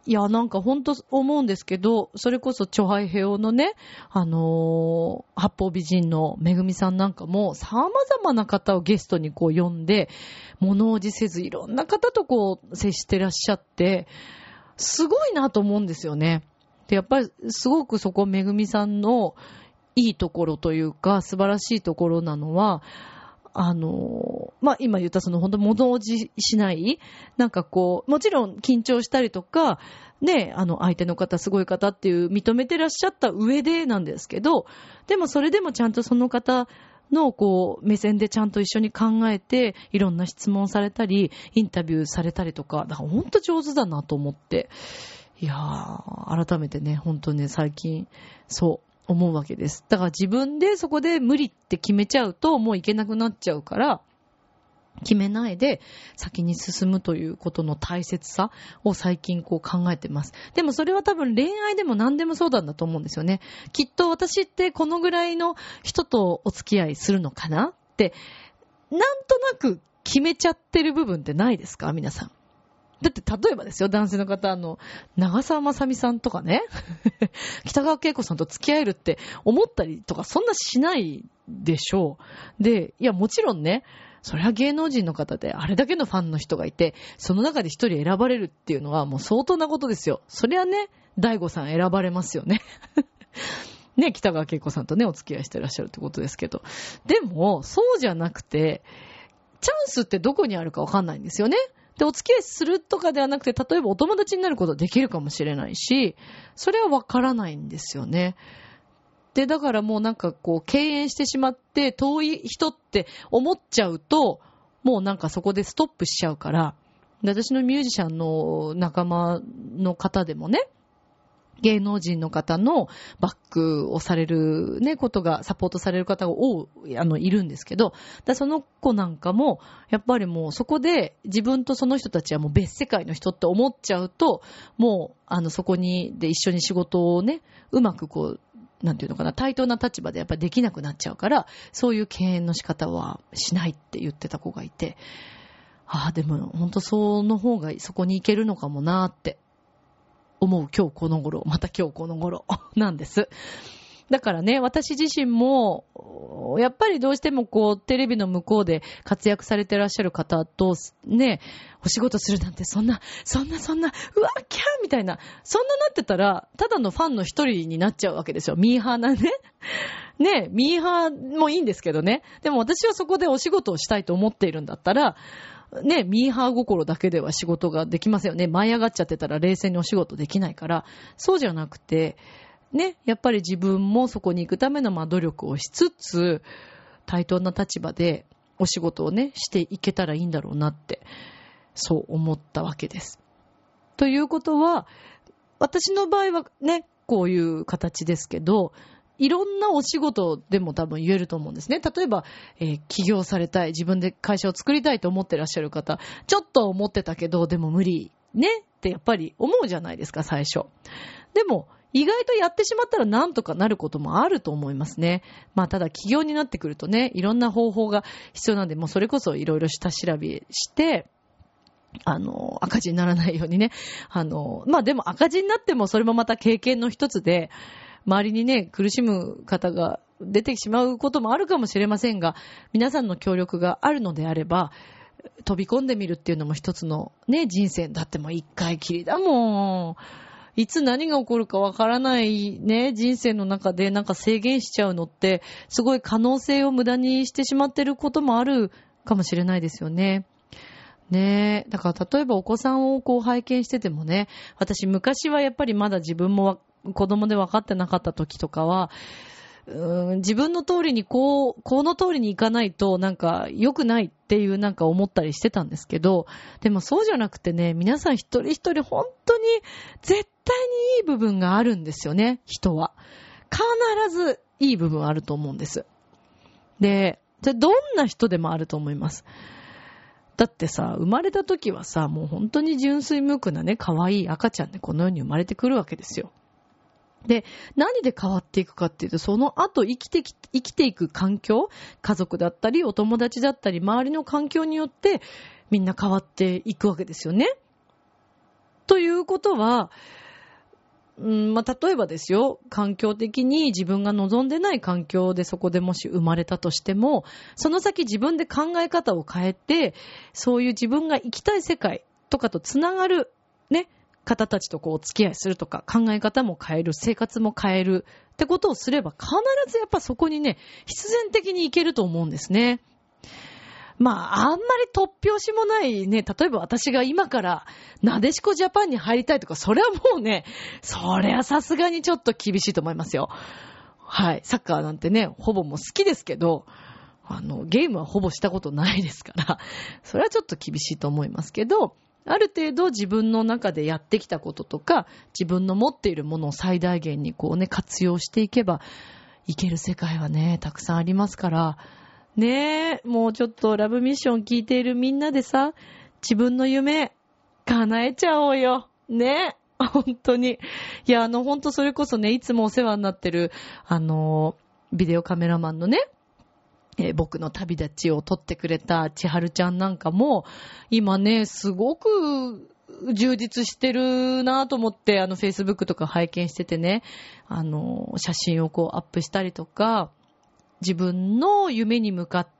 いや、なんかほんと思うんですけど、それこそ、チョハイヘオのね、あのー、八方美人のめぐみさんなんかも、様々な方をゲストにこう呼んで、物おじせずいろんな方とこう接してらっしゃって、すごいなと思うんですよね。やっぱりすごくそこめぐみさんのいいところというか、素晴らしいところなのは、あの、まあ、今言ったその本当物おじしない、なんかこう、もちろん緊張したりとか、ね、あの相手の方すごい方っていう認めてらっしゃった上でなんですけど、でもそれでもちゃんとその方のこう目線でちゃんと一緒に考えていろんな質問されたり、インタビューされたりとか、だから本当上手だなと思って、いやー、改めてね、本当ね、最近、そう、思うわけです。だから自分でそこで無理って決めちゃうともういけなくなっちゃうから、決めないで先に進むということの大切さを最近こう考えてます。でもそれは多分恋愛でも何でもそうなんだと思うんですよね。きっと私ってこのぐらいの人とお付き合いするのかなって、なんとなく決めちゃってる部分ってないですか？皆さん。だって例えばですよ、男性の方、あの、長澤まさみさんとかね、北川景子さんと付き合えるって思ったりとか、そんなしないでしょう。で、いや、もちろんね、それは芸能人の方であれだけのファンの人がいて、その中で一人選ばれるっていうのはもう相当なことですよ。そりゃね、大悟さん選ばれますよね。ね、北川景子さんとね、お付き合いしてらっしゃるってことですけど。でも、そうじゃなくて、チャンスってどこにあるかわかんないんですよね。で、お付き合いするとかではなくて、例えばお友達になることできるかもしれないし、それはわからないんですよね。で、だからもうなんかこう、敬遠してしまって、遠い人って思っちゃうと、もうなんかそこでストップしちゃうから、私のミュージシャンの仲間の方でもね、芸能人の方のバックをされるね、ことが、サポートされる方が多い、あの、いるんですけど、だその子なんかも、やっぱりもうそこで自分とその人たちはもう別世界の人って思っちゃうと、もう、あの、そこに、で一緒に仕事をね、うまくこう、なんていうのかな、対等な立場でやっぱりできなくなっちゃうから、そういう敬遠の仕方はしないって言ってた子がいて、ああ、でも本当その方がそこに行けるのかもなって思う今日この頃、また今日この頃 なんです。だからね、私自身も、やっぱりどうしてもこう、テレビの向こうで活躍されてらっしゃる方と、ね、お仕事するなんてそんな、そんなそんな、うわ、キャーみたいな、そんななってたら、ただのファンの一人になっちゃうわけですよ。ミーハーなね。ね、ミーハーもいいんですけどね。でも私はそこでお仕事をしたいと思っているんだったら、ね、ミーハー心だけでは仕事ができませんよね。舞い上がっちゃってたら冷静にお仕事できないから、そうじゃなくて、ね、やっぱり自分もそこに行くためのまあ努力をしつつ、対等な立場でお仕事をね、していけたらいいんだろうなって、そう思ったわけです。ということは、私の場合はね、こういう形ですけど、いろんなお仕事でも多分言えると思うんですね。例えば、えー、起業されたい、自分で会社を作りたいと思ってらっしゃる方、ちょっと思ってたけど、でも無理、ね？ってやっぱり思うじゃないですか、最初。でも、意外とやってしまったらなんとかなることもあると思いますね。まあただ起業になってくるとね、いろんな方法が必要なんで、もうそれこそいろいろ下調べして、あの、赤字にならないようにね。あの、まあでも赤字になってもそれもまた経験の一つで、周りにね、苦しむ方が出てしまうこともあるかもしれませんが、皆さんの協力があるのであれば、飛び込んでみるっていうのも一つのね、人生だってもう一回きりだもん。いつ何が起こるかわからないね、人生の中でなんか制限しちゃうのって、すごい可能性を無駄にしてしまってることもあるかもしれないですよね。ねえ。だから例えばお子さんをこう拝見しててもね、私昔はやっぱりまだ自分も子供で分かってなかった時とかは、うん自分の通りにこう、この通りに行かないとなんか良くないっていうなんか思ったりしてたんですけど、でもそうじゃなくてね、皆さん一人一人本当に絶対にいい部分があるんですよね、人は。必ずいい部分あると思うんです。で、じゃどんな人でもあると思います。だってさ、生まれた時はさ、もう本当に純粋無垢なね、可愛い赤ちゃんでこの世に生まれてくるわけですよ。で、何で変わっていくかっていうと、その後生きてき、生きていく環境、家族だったり、お友達だったり、周りの環境によって、みんな変わっていくわけですよね。ということは、うんまあ、例えばですよ、環境的に自分が望んでない環境でそこでもし生まれたとしても、その先自分で考え方を変えて、そういう自分が生きたい世界とかとつながる、ね、方たちとこうお付き合いするとか、考え方も変える、生活も変えるってことをすれば、必ずやっぱそこにね、必然的にいけると思うんですね。まあ、あんまり突拍子もないね、例えば私が今からなでしこジャパンに入りたいとか、それはもうね、それはさすがにちょっと厳しいと思いますよ。はい。サッカーなんてね、ほぼもう好きですけど、あの、ゲームはほぼしたことないですから、それはちょっと厳しいと思いますけど、ある程度自分の中でやってきたこととか、自分の持っているものを最大限にこうね、活用していけば、いける世界はね、たくさんありますから、ねえ、もうちょっとラブミッション聞いているみんなでさ、自分の夢、叶えちゃおうよ。ねえ。本当に。いや、あの、本当それこそね、いつもお世話になってる、あの、ビデオカメラマンのね、えー、僕の旅立ちを撮ってくれた千春ちゃんなんかも、今ね、すごく充実してるなと思って、あの、Facebook とか拝見しててね、あの、写真をこうアップしたりとか、自分の夢に向かって、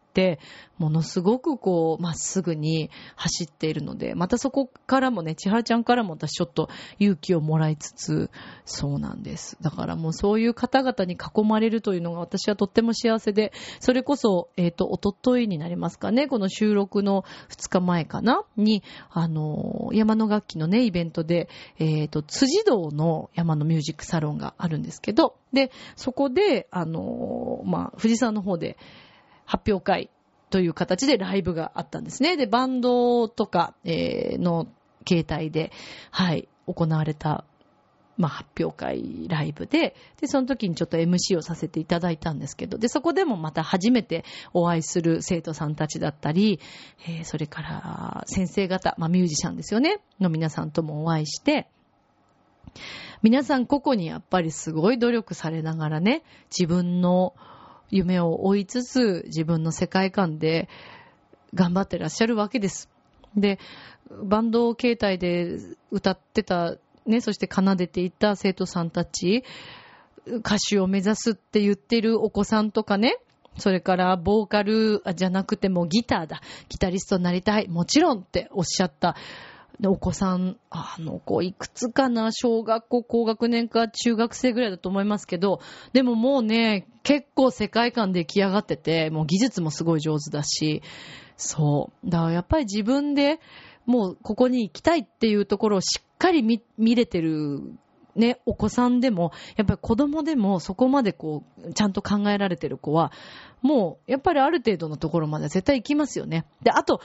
ものすごくこう、まっすぐに走っているので、またそこからもね、千原ちゃんからも私ちょっと勇気をもらいつつ、そうなんです。だからもうそういう方々に囲まれるというのが私はとっても幸せで、それこそ、えっ、ー、と、おとといになりますかね、この収録の2日前かな、に、あの、山の楽器のね、イベントで、えっ、ー、と、辻堂の山のミュージックサロンがあるんですけど、で、そこで、あの、まあ、富士山の方で発表会という形でライブがあったんですね。で、バンドとか、えー、の形態で、はい、行われた、まあ、発表会ライブで、で、その時にちょっと MC をさせていただいたんですけど、で、そこでもまた初めてお会いする生徒さんたちだったり、えー、それから先生方、まあ、ミュージシャンですよね、の皆さんともお会いして、皆さん個々にやっぱりすごい努力されながらね、自分の夢を追いつつ、自分の世界観で頑張ってらっしゃるわけです。で、バンド形態で歌ってた、ね、そして奏でていた生徒さんたち、歌手を目指すって言ってるお子さんとかね、それからボーカルじゃなくてもギターだ、ギタリストになりたい、もちろんっておっしゃったで、お子さん、あの子、いくつかな、小学校高学年か中学生ぐらいだと思いますけど、でももうね、結構世界観出来上がってて、もう技術もすごい上手だし、そう。だからやっぱり自分でもうここに行きたいっていうところをしっかり見見れてるね、お子さんでも、やっぱり子供でもそこまでこう、ちゃんと考えられてる子は、もう、やっぱりある程度のところまで絶対行きますよね。で、あと、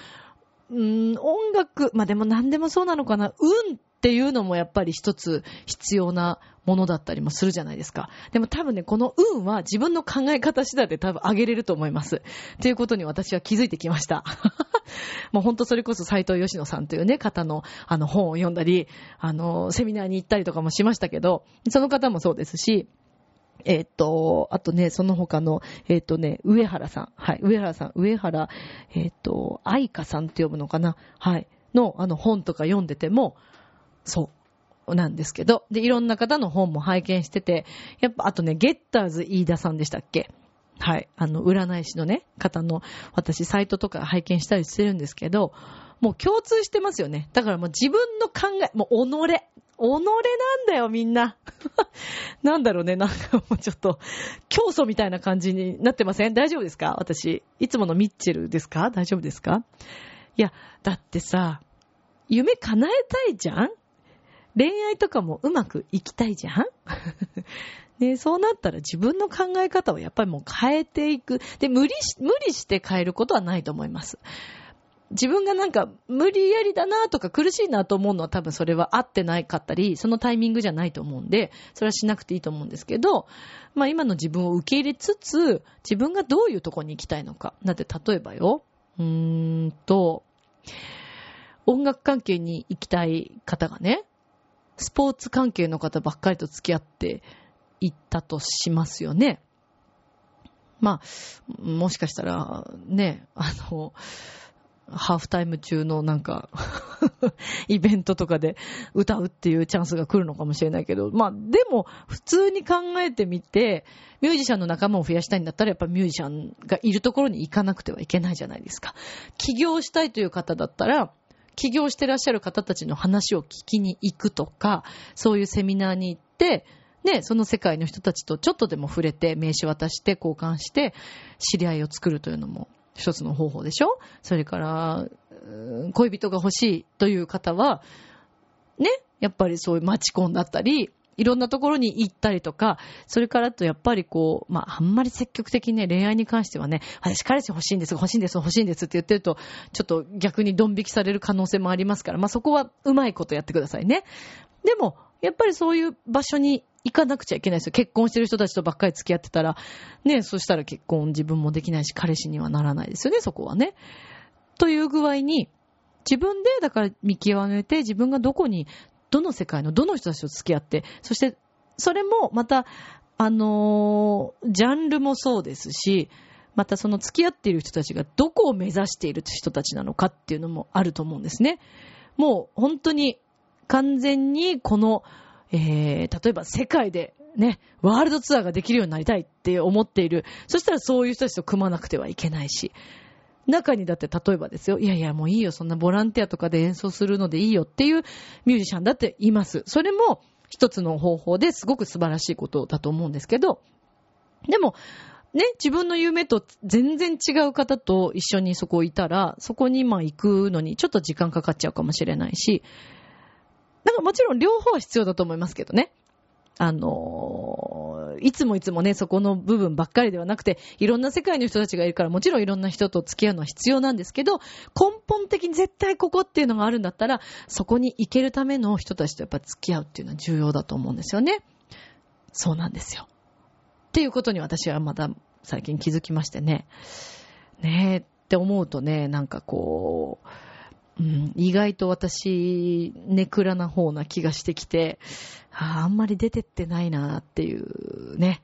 うん、音楽、まあ、でも何でもそうなのかな。運っていうのもやっぱり一つ必要なものだったりもするじゃないですか。でも多分ね、この運は自分の考え方次第で多分上げれると思います。ということに私は気づいてきました。もうほんとそれこそ斎藤義野さんというね、方のあの本を読んだり、あの、セミナーに行ったりとかもしましたけど、その方もそうですし、えっ、と、あとね、その他の、えっ、とね、上原さん。はい、上原さん。上原、えっ、と、愛花さんって呼ぶのかなはい。の、あの、本とか読んでても、そう。なんですけど。で、いろんな方の本も拝見してて、やっぱ、あとね、ゲッターズ飯田さんでしたっけはい。あの、占い師のね、方の、私、サイトとか拝見したりしてるんですけど、もう共通してますよね。だからもう自分の考え、もう己。己なんだよ、みんな。なんだろうね、なんかもうちょっと、競争みたいな感じになってません？大丈夫ですか？私。いつものミッチェルですか？大丈夫ですか？いや、だってさ、夢叶えたいじゃん？恋愛とかもうまくいきたいじゃん？ね、そうなったら自分の考え方をやっぱりもう変えていく。で、無理し、無理して変えることはないと思います。自分がなんか無理やりだなとか苦しいなと思うのは多分それは合ってないかったり、そのタイミングじゃないと思うんで、それはしなくていいと思うんですけど、まあ今の自分を受け入れつつ、自分がどういうとこに行きたいのか。だって例えばよ、うーんと、音楽関係に行きたい方がね、スポーツ関係の方ばっかりと付き合って行ったとしますよね。まあ、もしかしたら、ね、あの、ハーフタイム中のなんか イベントとかで歌うっていうチャンスが来るのかもしれないけど、まあでも普通に考えてみて、ミュージシャンの仲間を増やしたいんだったらやっぱミュージシャンがいるところに行かなくてはいけないじゃないですか。起業したいという方だったら、起業してらっしゃる方たちの話を聞きに行くとか、そういうセミナーに行って、ね、その世界の人たちとちょっとでも触れて、名刺渡して交換して、知り合いを作るというのも一つの方法でしょ？それから、恋人が欲しいという方は、ね、やっぱりそういうマチコンだったり、いろんなところに行ったりとか、それからとやっぱりこう、まあ、あんまり積極的にね、恋愛に関してはね、私彼氏欲しいんです、欲しいんです、欲しいんですって言ってると、ちょっと逆にドン引きされる可能性もありますから、まあ、そこはうまいことやってくださいね。でも、やっぱりそういう場所に行かなくちゃいけないですよ。結婚してる人たちとばっかり付き合ってたら、ね、そしたら結婚自分もできないし、彼氏にはならないですよね、そこはね。という具合に、自分で、だから見極めて、自分がどこにどの世界のどの人たちと付き合って、そして、それもまた、あのー、ジャンルもそうですし、またその付き合っている人たちがどこを目指している人たちなのかっていうのもあると思うんですね。もう本当に完全にこの、えー、例えば世界でね、ワールドツアーができるようになりたいって思っている。そしたらそういう人たちと組まなくてはいけないし。中にだって例えばですよ、いやいやもういいよ、そんなボランティアとかで演奏するのでいいよっていうミュージシャンだっています。それも一つの方法ですごく素晴らしいことだと思うんですけど、でも、ね、自分の夢と全然違う方と一緒にそこいたら、そこにまあ行くのにちょっと時間かかっちゃうかもしれないし、だかもちろん両方は必要だと思いますけどね。あのいつもいつもね、そこの部分ばっかりではなくて、いろんな世界の人たちがいるから、もちろんいろんな人と付き合うのは必要なんですけど、根本的に絶対ここっていうのがあるんだったら、そこに行けるための人たちとやっぱ付き合うっていうのは重要だと思うんですよね。そうなんですよ。っていうことに私はまた最近気づきましてね。ねえって思うとね、なんかこう、うん、意外と私、ネクラな方な気がしてきて、ああんまり出てってないなっていうね、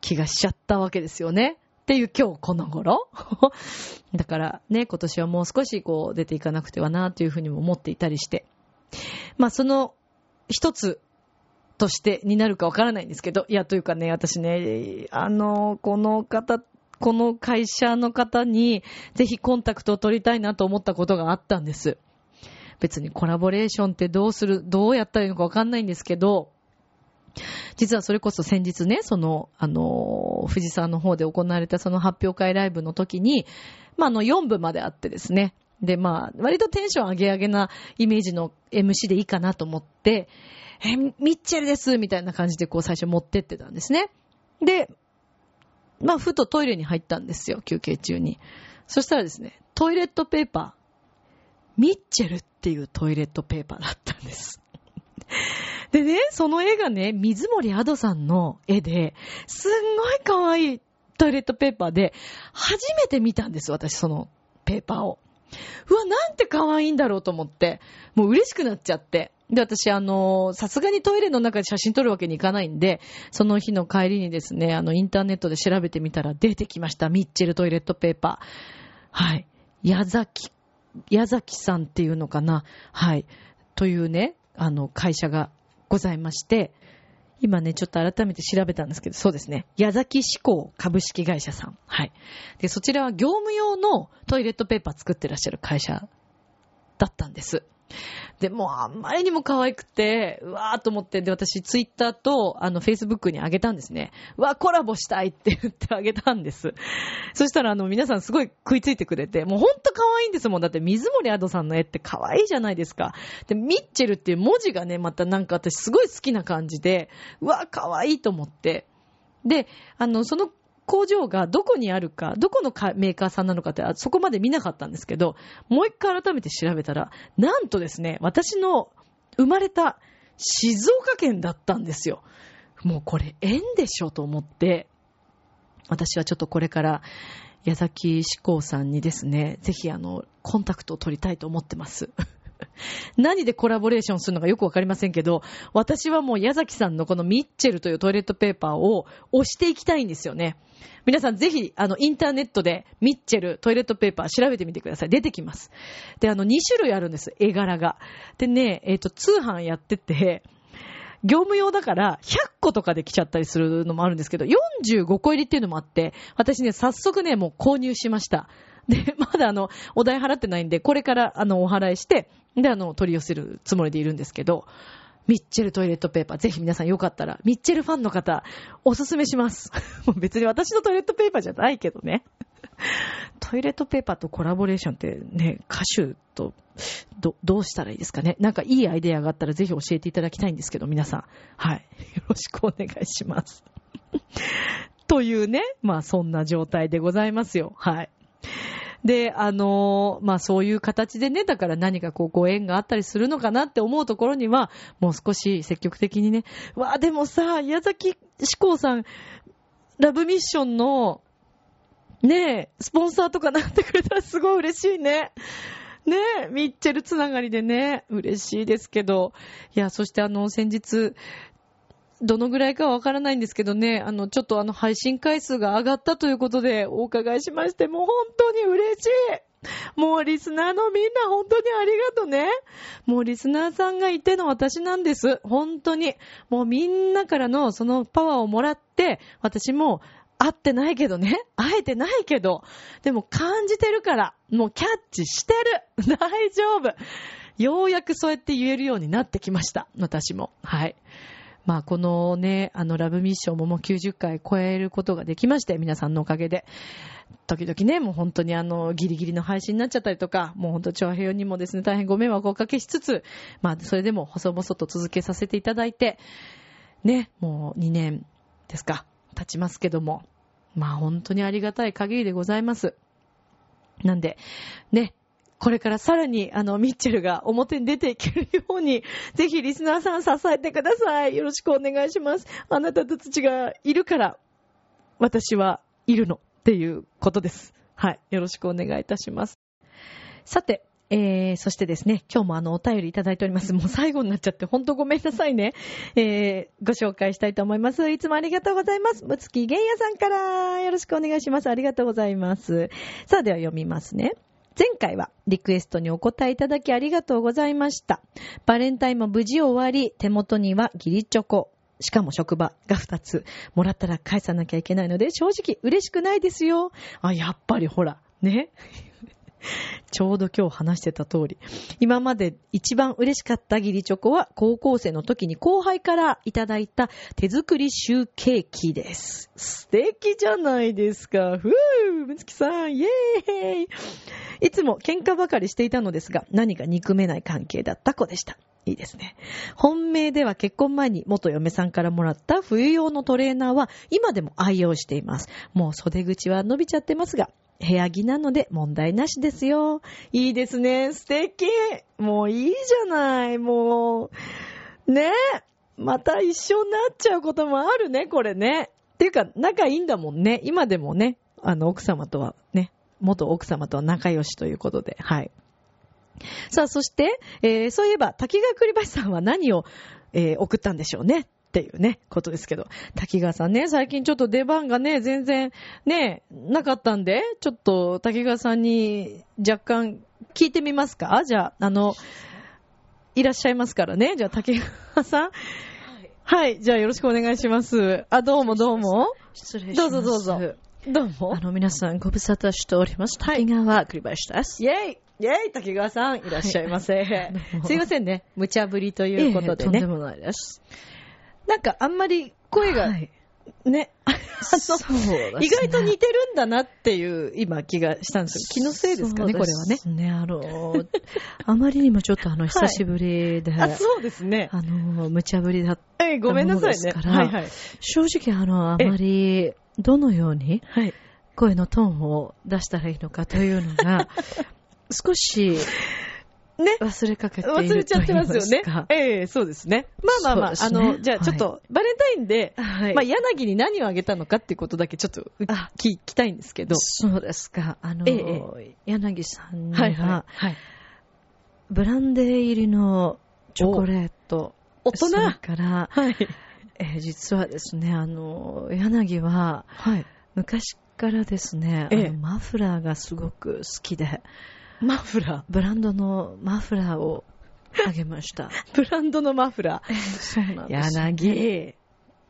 気がしちゃったわけですよね。っていう今日この頃。だからね、今年はもう少しこう出ていかなくてはなというふうにも思っていたりして。まあその一つとしてになるかわからないんですけど、いやというかね、私ね、あの、この方この会社の方にぜひコンタクトを取りたいなと思ったことがあったんです。別にコラボレーションってどうする、どうやったらいいのかわかんないんですけど、実はそれこそ先日ね、その、あの、富士山の方で行われたその発表会ライブの時に、まあ、あの、4部まであってですね。で、まあ、割とテンション上げ上げなイメージの MC でいいかなと思って、え、ミッチェルですみたいな感じでこう最初持ってってたんですね。で、まあ、ふとトイレに入ったんですよ、休憩中に。そしたらですね、トイレットペーパー、ミッチェルっていうトイレットペーパーだったんです。でね、その絵がね、水森アドさんの絵で、すんごい可愛いトイレットペーパーで、初めて見たんです、私、そのペーパーを。うわ、なんて可愛いんだろうと思って、もう嬉しくなっちゃって。で、私、あの、さすがにトイレの中で写真撮るわけにいかないんで、その日の帰りにですね、あの、インターネットで調べてみたら出てきました。ミッチェルトイレットペーパー。はい。矢崎、矢崎さんっていうのかな。はい。というね、あの、会社がございまして、今ね、ちょっと改めて調べたんですけど、そうですね。矢崎志向株式会社さん。はい。で、そちらは業務用のトイレットペーパー作ってらっしゃる会社だったんです。で、もうあんまりにも可愛くて、うわーと思って、で、私ツイッターと、あの、フェイスブックにあげたんですね。うわ、コラボしたいって言ってあげたんです。そしたら、あの、皆さんすごい食いついてくれて、もうほんと可愛いんですもん。だって水森アドさんの絵って可愛いじゃないですか。で、ミッチェルっていう文字がね、またなんか私すごい好きな感じで、うわ、可愛いと思って。で、あの、その工場がどこにあるか、どこのメーカーさんなのかって、そこまで見なかったんですけど、もう一回改めて調べたら、なんとですね、私の生まれた静岡県だったんですよ。もうこれ縁でしょと思って、私はちょっとこれから矢崎志向さんにですね、ぜひあの、コンタクトを取りたいと思ってます。何でコラボレーションするのかよくわかりませんけど、私はもう矢崎さんのこのミッチェルというトイレットペーパーを押していきたいんですよね。皆さんぜひ、あの、インターネットでミッチェルトイレットペーパー調べてみてください。出てきます。で、あの、2種類あるんです。絵柄が。でね、えっ、ー、と、通販やってて、業務用だから100個とかで来ちゃったりするのもあるんですけど、45個入りっていうのもあって、私ね、早速ね、もう購入しました。で、まだあの、お代払ってないんで、これからあの、お払いして、で、あの、取り寄せるつもりでいるんですけど、ミッチェルトイレットペーパー、ぜひ皆さんよかったら、ミッチェルファンの方、おすすめします。もう別に私のトイレットペーパーじゃないけどね。トイレットペーパーとコラボレーションってね、歌手と、ど、どうしたらいいですかね。なんかいいアイデアがあったらぜひ教えていただきたいんですけど、皆さん。はい。よろしくお願いします。というね、まあそんな状態でございますよ。はい。で、あのー、まあそういう形でね、だから何かこうご縁があったりするのかなって思うところには、もう少し積極的にね、わあ、でもさ、矢崎志功さん、ラブミッションの、ねえ、スポンサーとかなってくれたらすごい嬉しいね。ねえ、ミッチェルつながりでね、嬉しいですけど。いや、そしてあの、先日、どのぐらいかわからないんですけどね、あの、ちょっとあの、配信回数が上がったということでお伺いしまして、もう本当に嬉しいもうリスナーのみんな本当にありがとうね。もうリスナーさんがいての私なんです。本当に。もうみんなからのそのパワーをもらって、私も会ってないけどね。会えてないけど。でも感じてるから。もうキャッチしてる。大丈夫。ようやくそうやって言えるようになってきました。私も。はい。まあ、このね、あの、ラブミッションももう90回超えることができまして、皆さんのおかげで。時々ね、もう本当にあの、ギリギリの配信になっちゃったりとか、もう本当、長平にもですね、大変ご迷惑をおかけしつつ、まあ、それでも細々と続けさせていただいて、ね、もう2年ですか、経ちますけども、まあ本当にありがたい限りでございます。なんで、ね、これからさらに、あの、ミッチェルが表に出ていけるように、ぜひリスナーさん支えてください。よろしくお願いします。あなたたちがいるから、私はいるのっていうことです。はい。よろしくお願いいたします。さて、えー、そしてですね、今日もあの、お便りいただいております。もう最後になっちゃって、ほんとごめんなさいね。えー、ご紹介したいと思います。いつもありがとうございます。むつきげんやさんから、よろしくお願いします。ありがとうございます。さあ、では読みますね。前回はリクエストにお答えいただきありがとうございました。バレンタインも無事終わり、手元にはギリチョコ。しかも職場が2つ。もらったら返さなきゃいけないので、正直嬉しくないですよ。あ、やっぱりほら、ね。ちょうど今日話してた通り。今まで一番嬉しかった義理チョコは高校生の時に後輩からいただいた手作りシューケーキです。素敵じゃないですか。ふぅむつきさん、イェーイいつも喧嘩ばかりしていたのですが、何か憎めない関係だった子でした。いいですね。本命では結婚前に元嫁さんからもらった冬用のトレーナーは今でも愛用しています。もう袖口は伸びちゃってますが、部屋着なので問題なしですよ。いいですね。素敵。もういいじゃない。もう。ねえまた一緒になっちゃうこともあるね、これね。っていうか、仲いいんだもんね。今でもね、あの、奥様とはね、元奥様とは仲良しということで、はい。さあ、そして、えー、そういえば、滝川栗橋さんは何を、えー、送ったんでしょうね。っていうね、ことですけど。滝川さんね、最近ちょっと出番がね、全然ね、なかったんで、ちょっと滝川さんに若干聞いてみますか？じゃあ、あの、いらっしゃいますからね。じゃあ、滝川さん。はい、はい、じゃあよろしくお願いします。あ、どうもどうも。失礼します。どうぞどうぞ。どうも。あの、皆さんご無沙汰しております。滝川栗林です。イェイイェイ滝川さん、いらっしゃいませ。はい、すいませんね。無茶ぶりということでね。ええ、とんでもないです。なんかあんまり声が、はい、ね、そうね、意外と似てるんだなっていう今気がしたんです気のせいですかね、これはね。ね、あの、あまりにもちょっとあの、久しぶりで、はい、あ、そうですね。あの、無茶ぶりだったものですから、ごめんなさいね。はいはい、正直あの、あまり、どのように、声のトーンを出したらいいのかというのが、少し、ね。忘れかけている忘れちゃってますよね。ええー、そうですね。まあまあまあ、ね、あの、じゃあちょっと、はい、バレンタインで、はい、まあ、柳に何をあげたのかっていうことだけちょっと聞きたいんですけど。そうですか。あの、ええ、柳さんには、はいはいはい、ブランデー入りのチョコレート。大人から、はい。えー実はですね、あの、柳は、はい。昔からですね、ええあのマフラーがすごく好きで、マフラブランドのマフラーをあげました。ー。ブランドのマフラそうなんー。です。柳。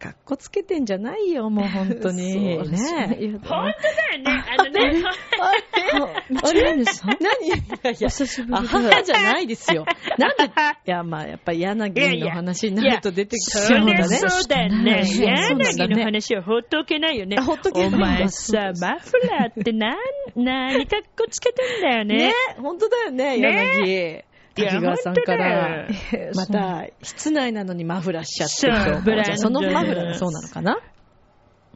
かっこつけてんじゃないよ、もう本当に。ね。いねや本当だよね。あのね、あ、みちるねさん何？いやいやお久しぶあ、り母だ。じゃないですよ。なんで、いや、まあ、やっぱ柳の話になると出てきちゃゃうんだね。そうだよね。柳の話はほっとけないよね。あほっとけないお前さ、マフラーってなん、何かっこつけてんだよね。ね、本当だよね、柳。いや滝川さんから本、えーまた、室内なのにマフラーしちゃってるブランドそのマフラーがそうなのかな？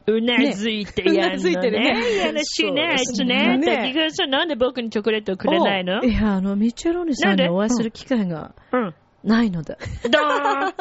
うなずいてやんのうなずいてるね。やらしいね、あいつね。滝川さん、なんで僕にチョコレートをくれないの？いや、あの、ミチェローニさんにお会いする機会がうん。ないので。ドーン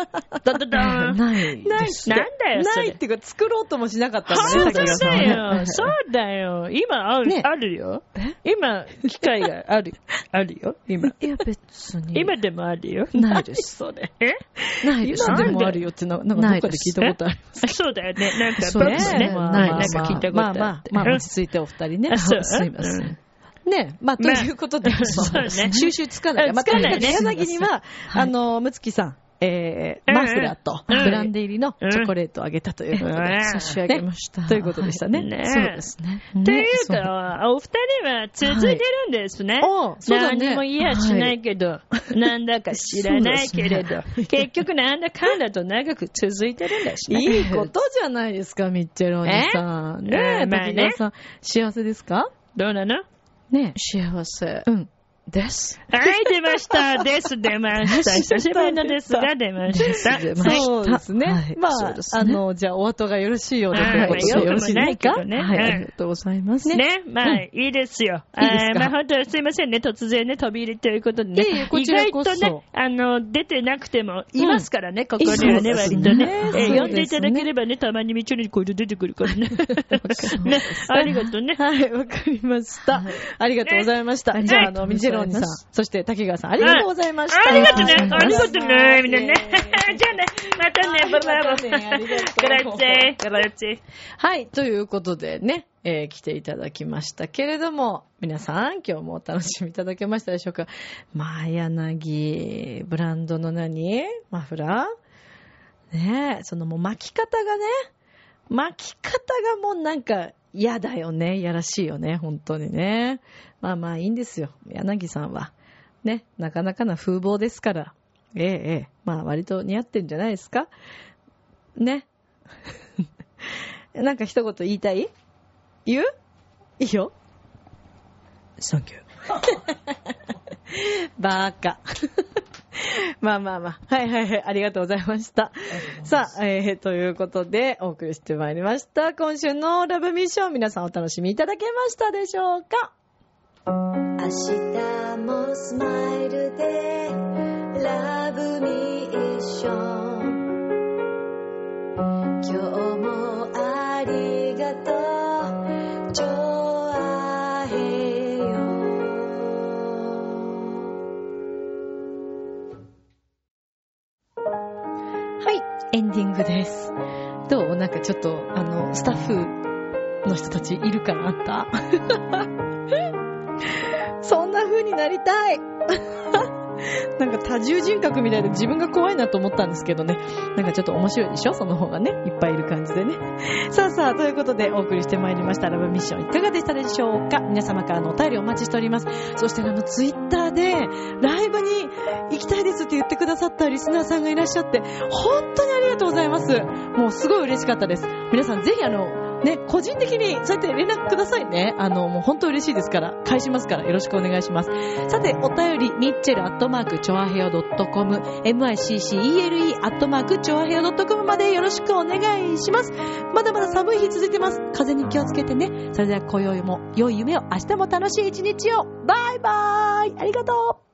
ドドドーンない ないです。なんだよ、ないっ。ていうか、作ろうともしなかったんだ。だよ。そうだよ。今ある、ねあるよ。今、機会がある、あるよ。今。いや、別に。今でもあるよ。ないです。そうだよ。え？ないです。今でもあるよってな、なんかどっかで聞いたことある。そうだよね。なんか、そうですねね。まあなんまあか聞いたことまああって。まあ、まあ、落ち着いてお二人ねあ。そう？すいません。ね、まあ、ということで、収集つかない。うんまあ、つかないね。とにかく柳には、はいあの、むつきさん、えー、うん。マフラーと、うん。ブランデー入りのチョコレートをあげたということで、うん。差し上げました。ということでしたね。ね。そうですね。というか、お二人は続いてるんですね。おうそうだね。何も言いやしないけど、なんだか知らないけれど、結局なんだかんだと長く続いてるんですね。いいことじゃないですか、ミッチェローニさん。え？ねえ、まさん、幸せですか？どうなの？ね幸せうん。です。はい、出ました。です、出ました。久しぶりのですが出ました。出ましたそうですね。はいまあ、あの、じゃあ、お後がよろしいようで、はいよろしいですか？ねはい、うんありがとうございます。ね、まあ、いいですよ。いいですまあ、本当すいませんね、突然ね、飛び入りということでね。いえいえこ意ちらこそ外とね、あの、出てなくても、いますからね、ここにはね、割とね。えーそうですね呼んでいただければね、たまに道にこうやって出てくるからね。ね、ありがとうね。はい、わかりました。ありがとうございました。ねじゃあ、あの、はいミジェローニさん、そして滝川さん、ありがとうございました。ありがとうね、はいありがとうね、みんなね。じゃあね、またね、バイバイ。またねありがとうグラッツェ、グラッツェ。はい、ということでね、えー来ていただきましたけれども、皆さん、今日もお楽しみいただけましたでしょうか？まあ、柳、ブランドの何？マフラー？ねえ、そのもう巻き方がね、巻き方がもうなんか嫌だよね。いやらしいよね。本当にね。まあまあいいんですよ。柳さんは。ね、なかなかな風貌ですから。ええ、ええ。まあ割と似合ってんじゃないですか？ね。なんか一言言いたい？言う？いいよ。サンキュー。バーカ。まあまあまあ。はいはいはい。ありがとうございました。さあ、えー、ということで、お送りしてまいりました。今週のラブミッション、皆さんお楽しみいただけましたでしょうか？明日もスマイルでラブミッション今日もありがとうジョアヘヨはい、エンディングです。どう？なんかちょっと、あの、スタッフの人たちいるかな？あった。になりたい なんか多重人格みたいで自分が怖いなと思ったんですけどね。なんかちょっと面白いでしょ？その方がね。いっぱいいる感じでね。さあさあ、ということでお送りしてまいりましたラブミッションいかがでしたでしょうか？皆様からのお便りお待ちしております。そしてあの、ツイッターでライブに行きたいですって言ってくださったリスナーさんがいらっしゃって、本当にありがとうございます。もうすごい嬉しかったです。皆さんぜひあの、ね、個人的にそうやって連絡くださいね。あの、もう本当嬉しいですから、返しますからよろしくお願いします。さて、お便り、ミッチェルアットマーク、チョアヘヨ .com、miccele アットマーク、チョアヘヨ .com までよろしくお願いします。まだまだ寒い日続いてます。風に気をつけてね。それでは今宵も良い夢を、明日も楽しい一日を。バイバーイありがとう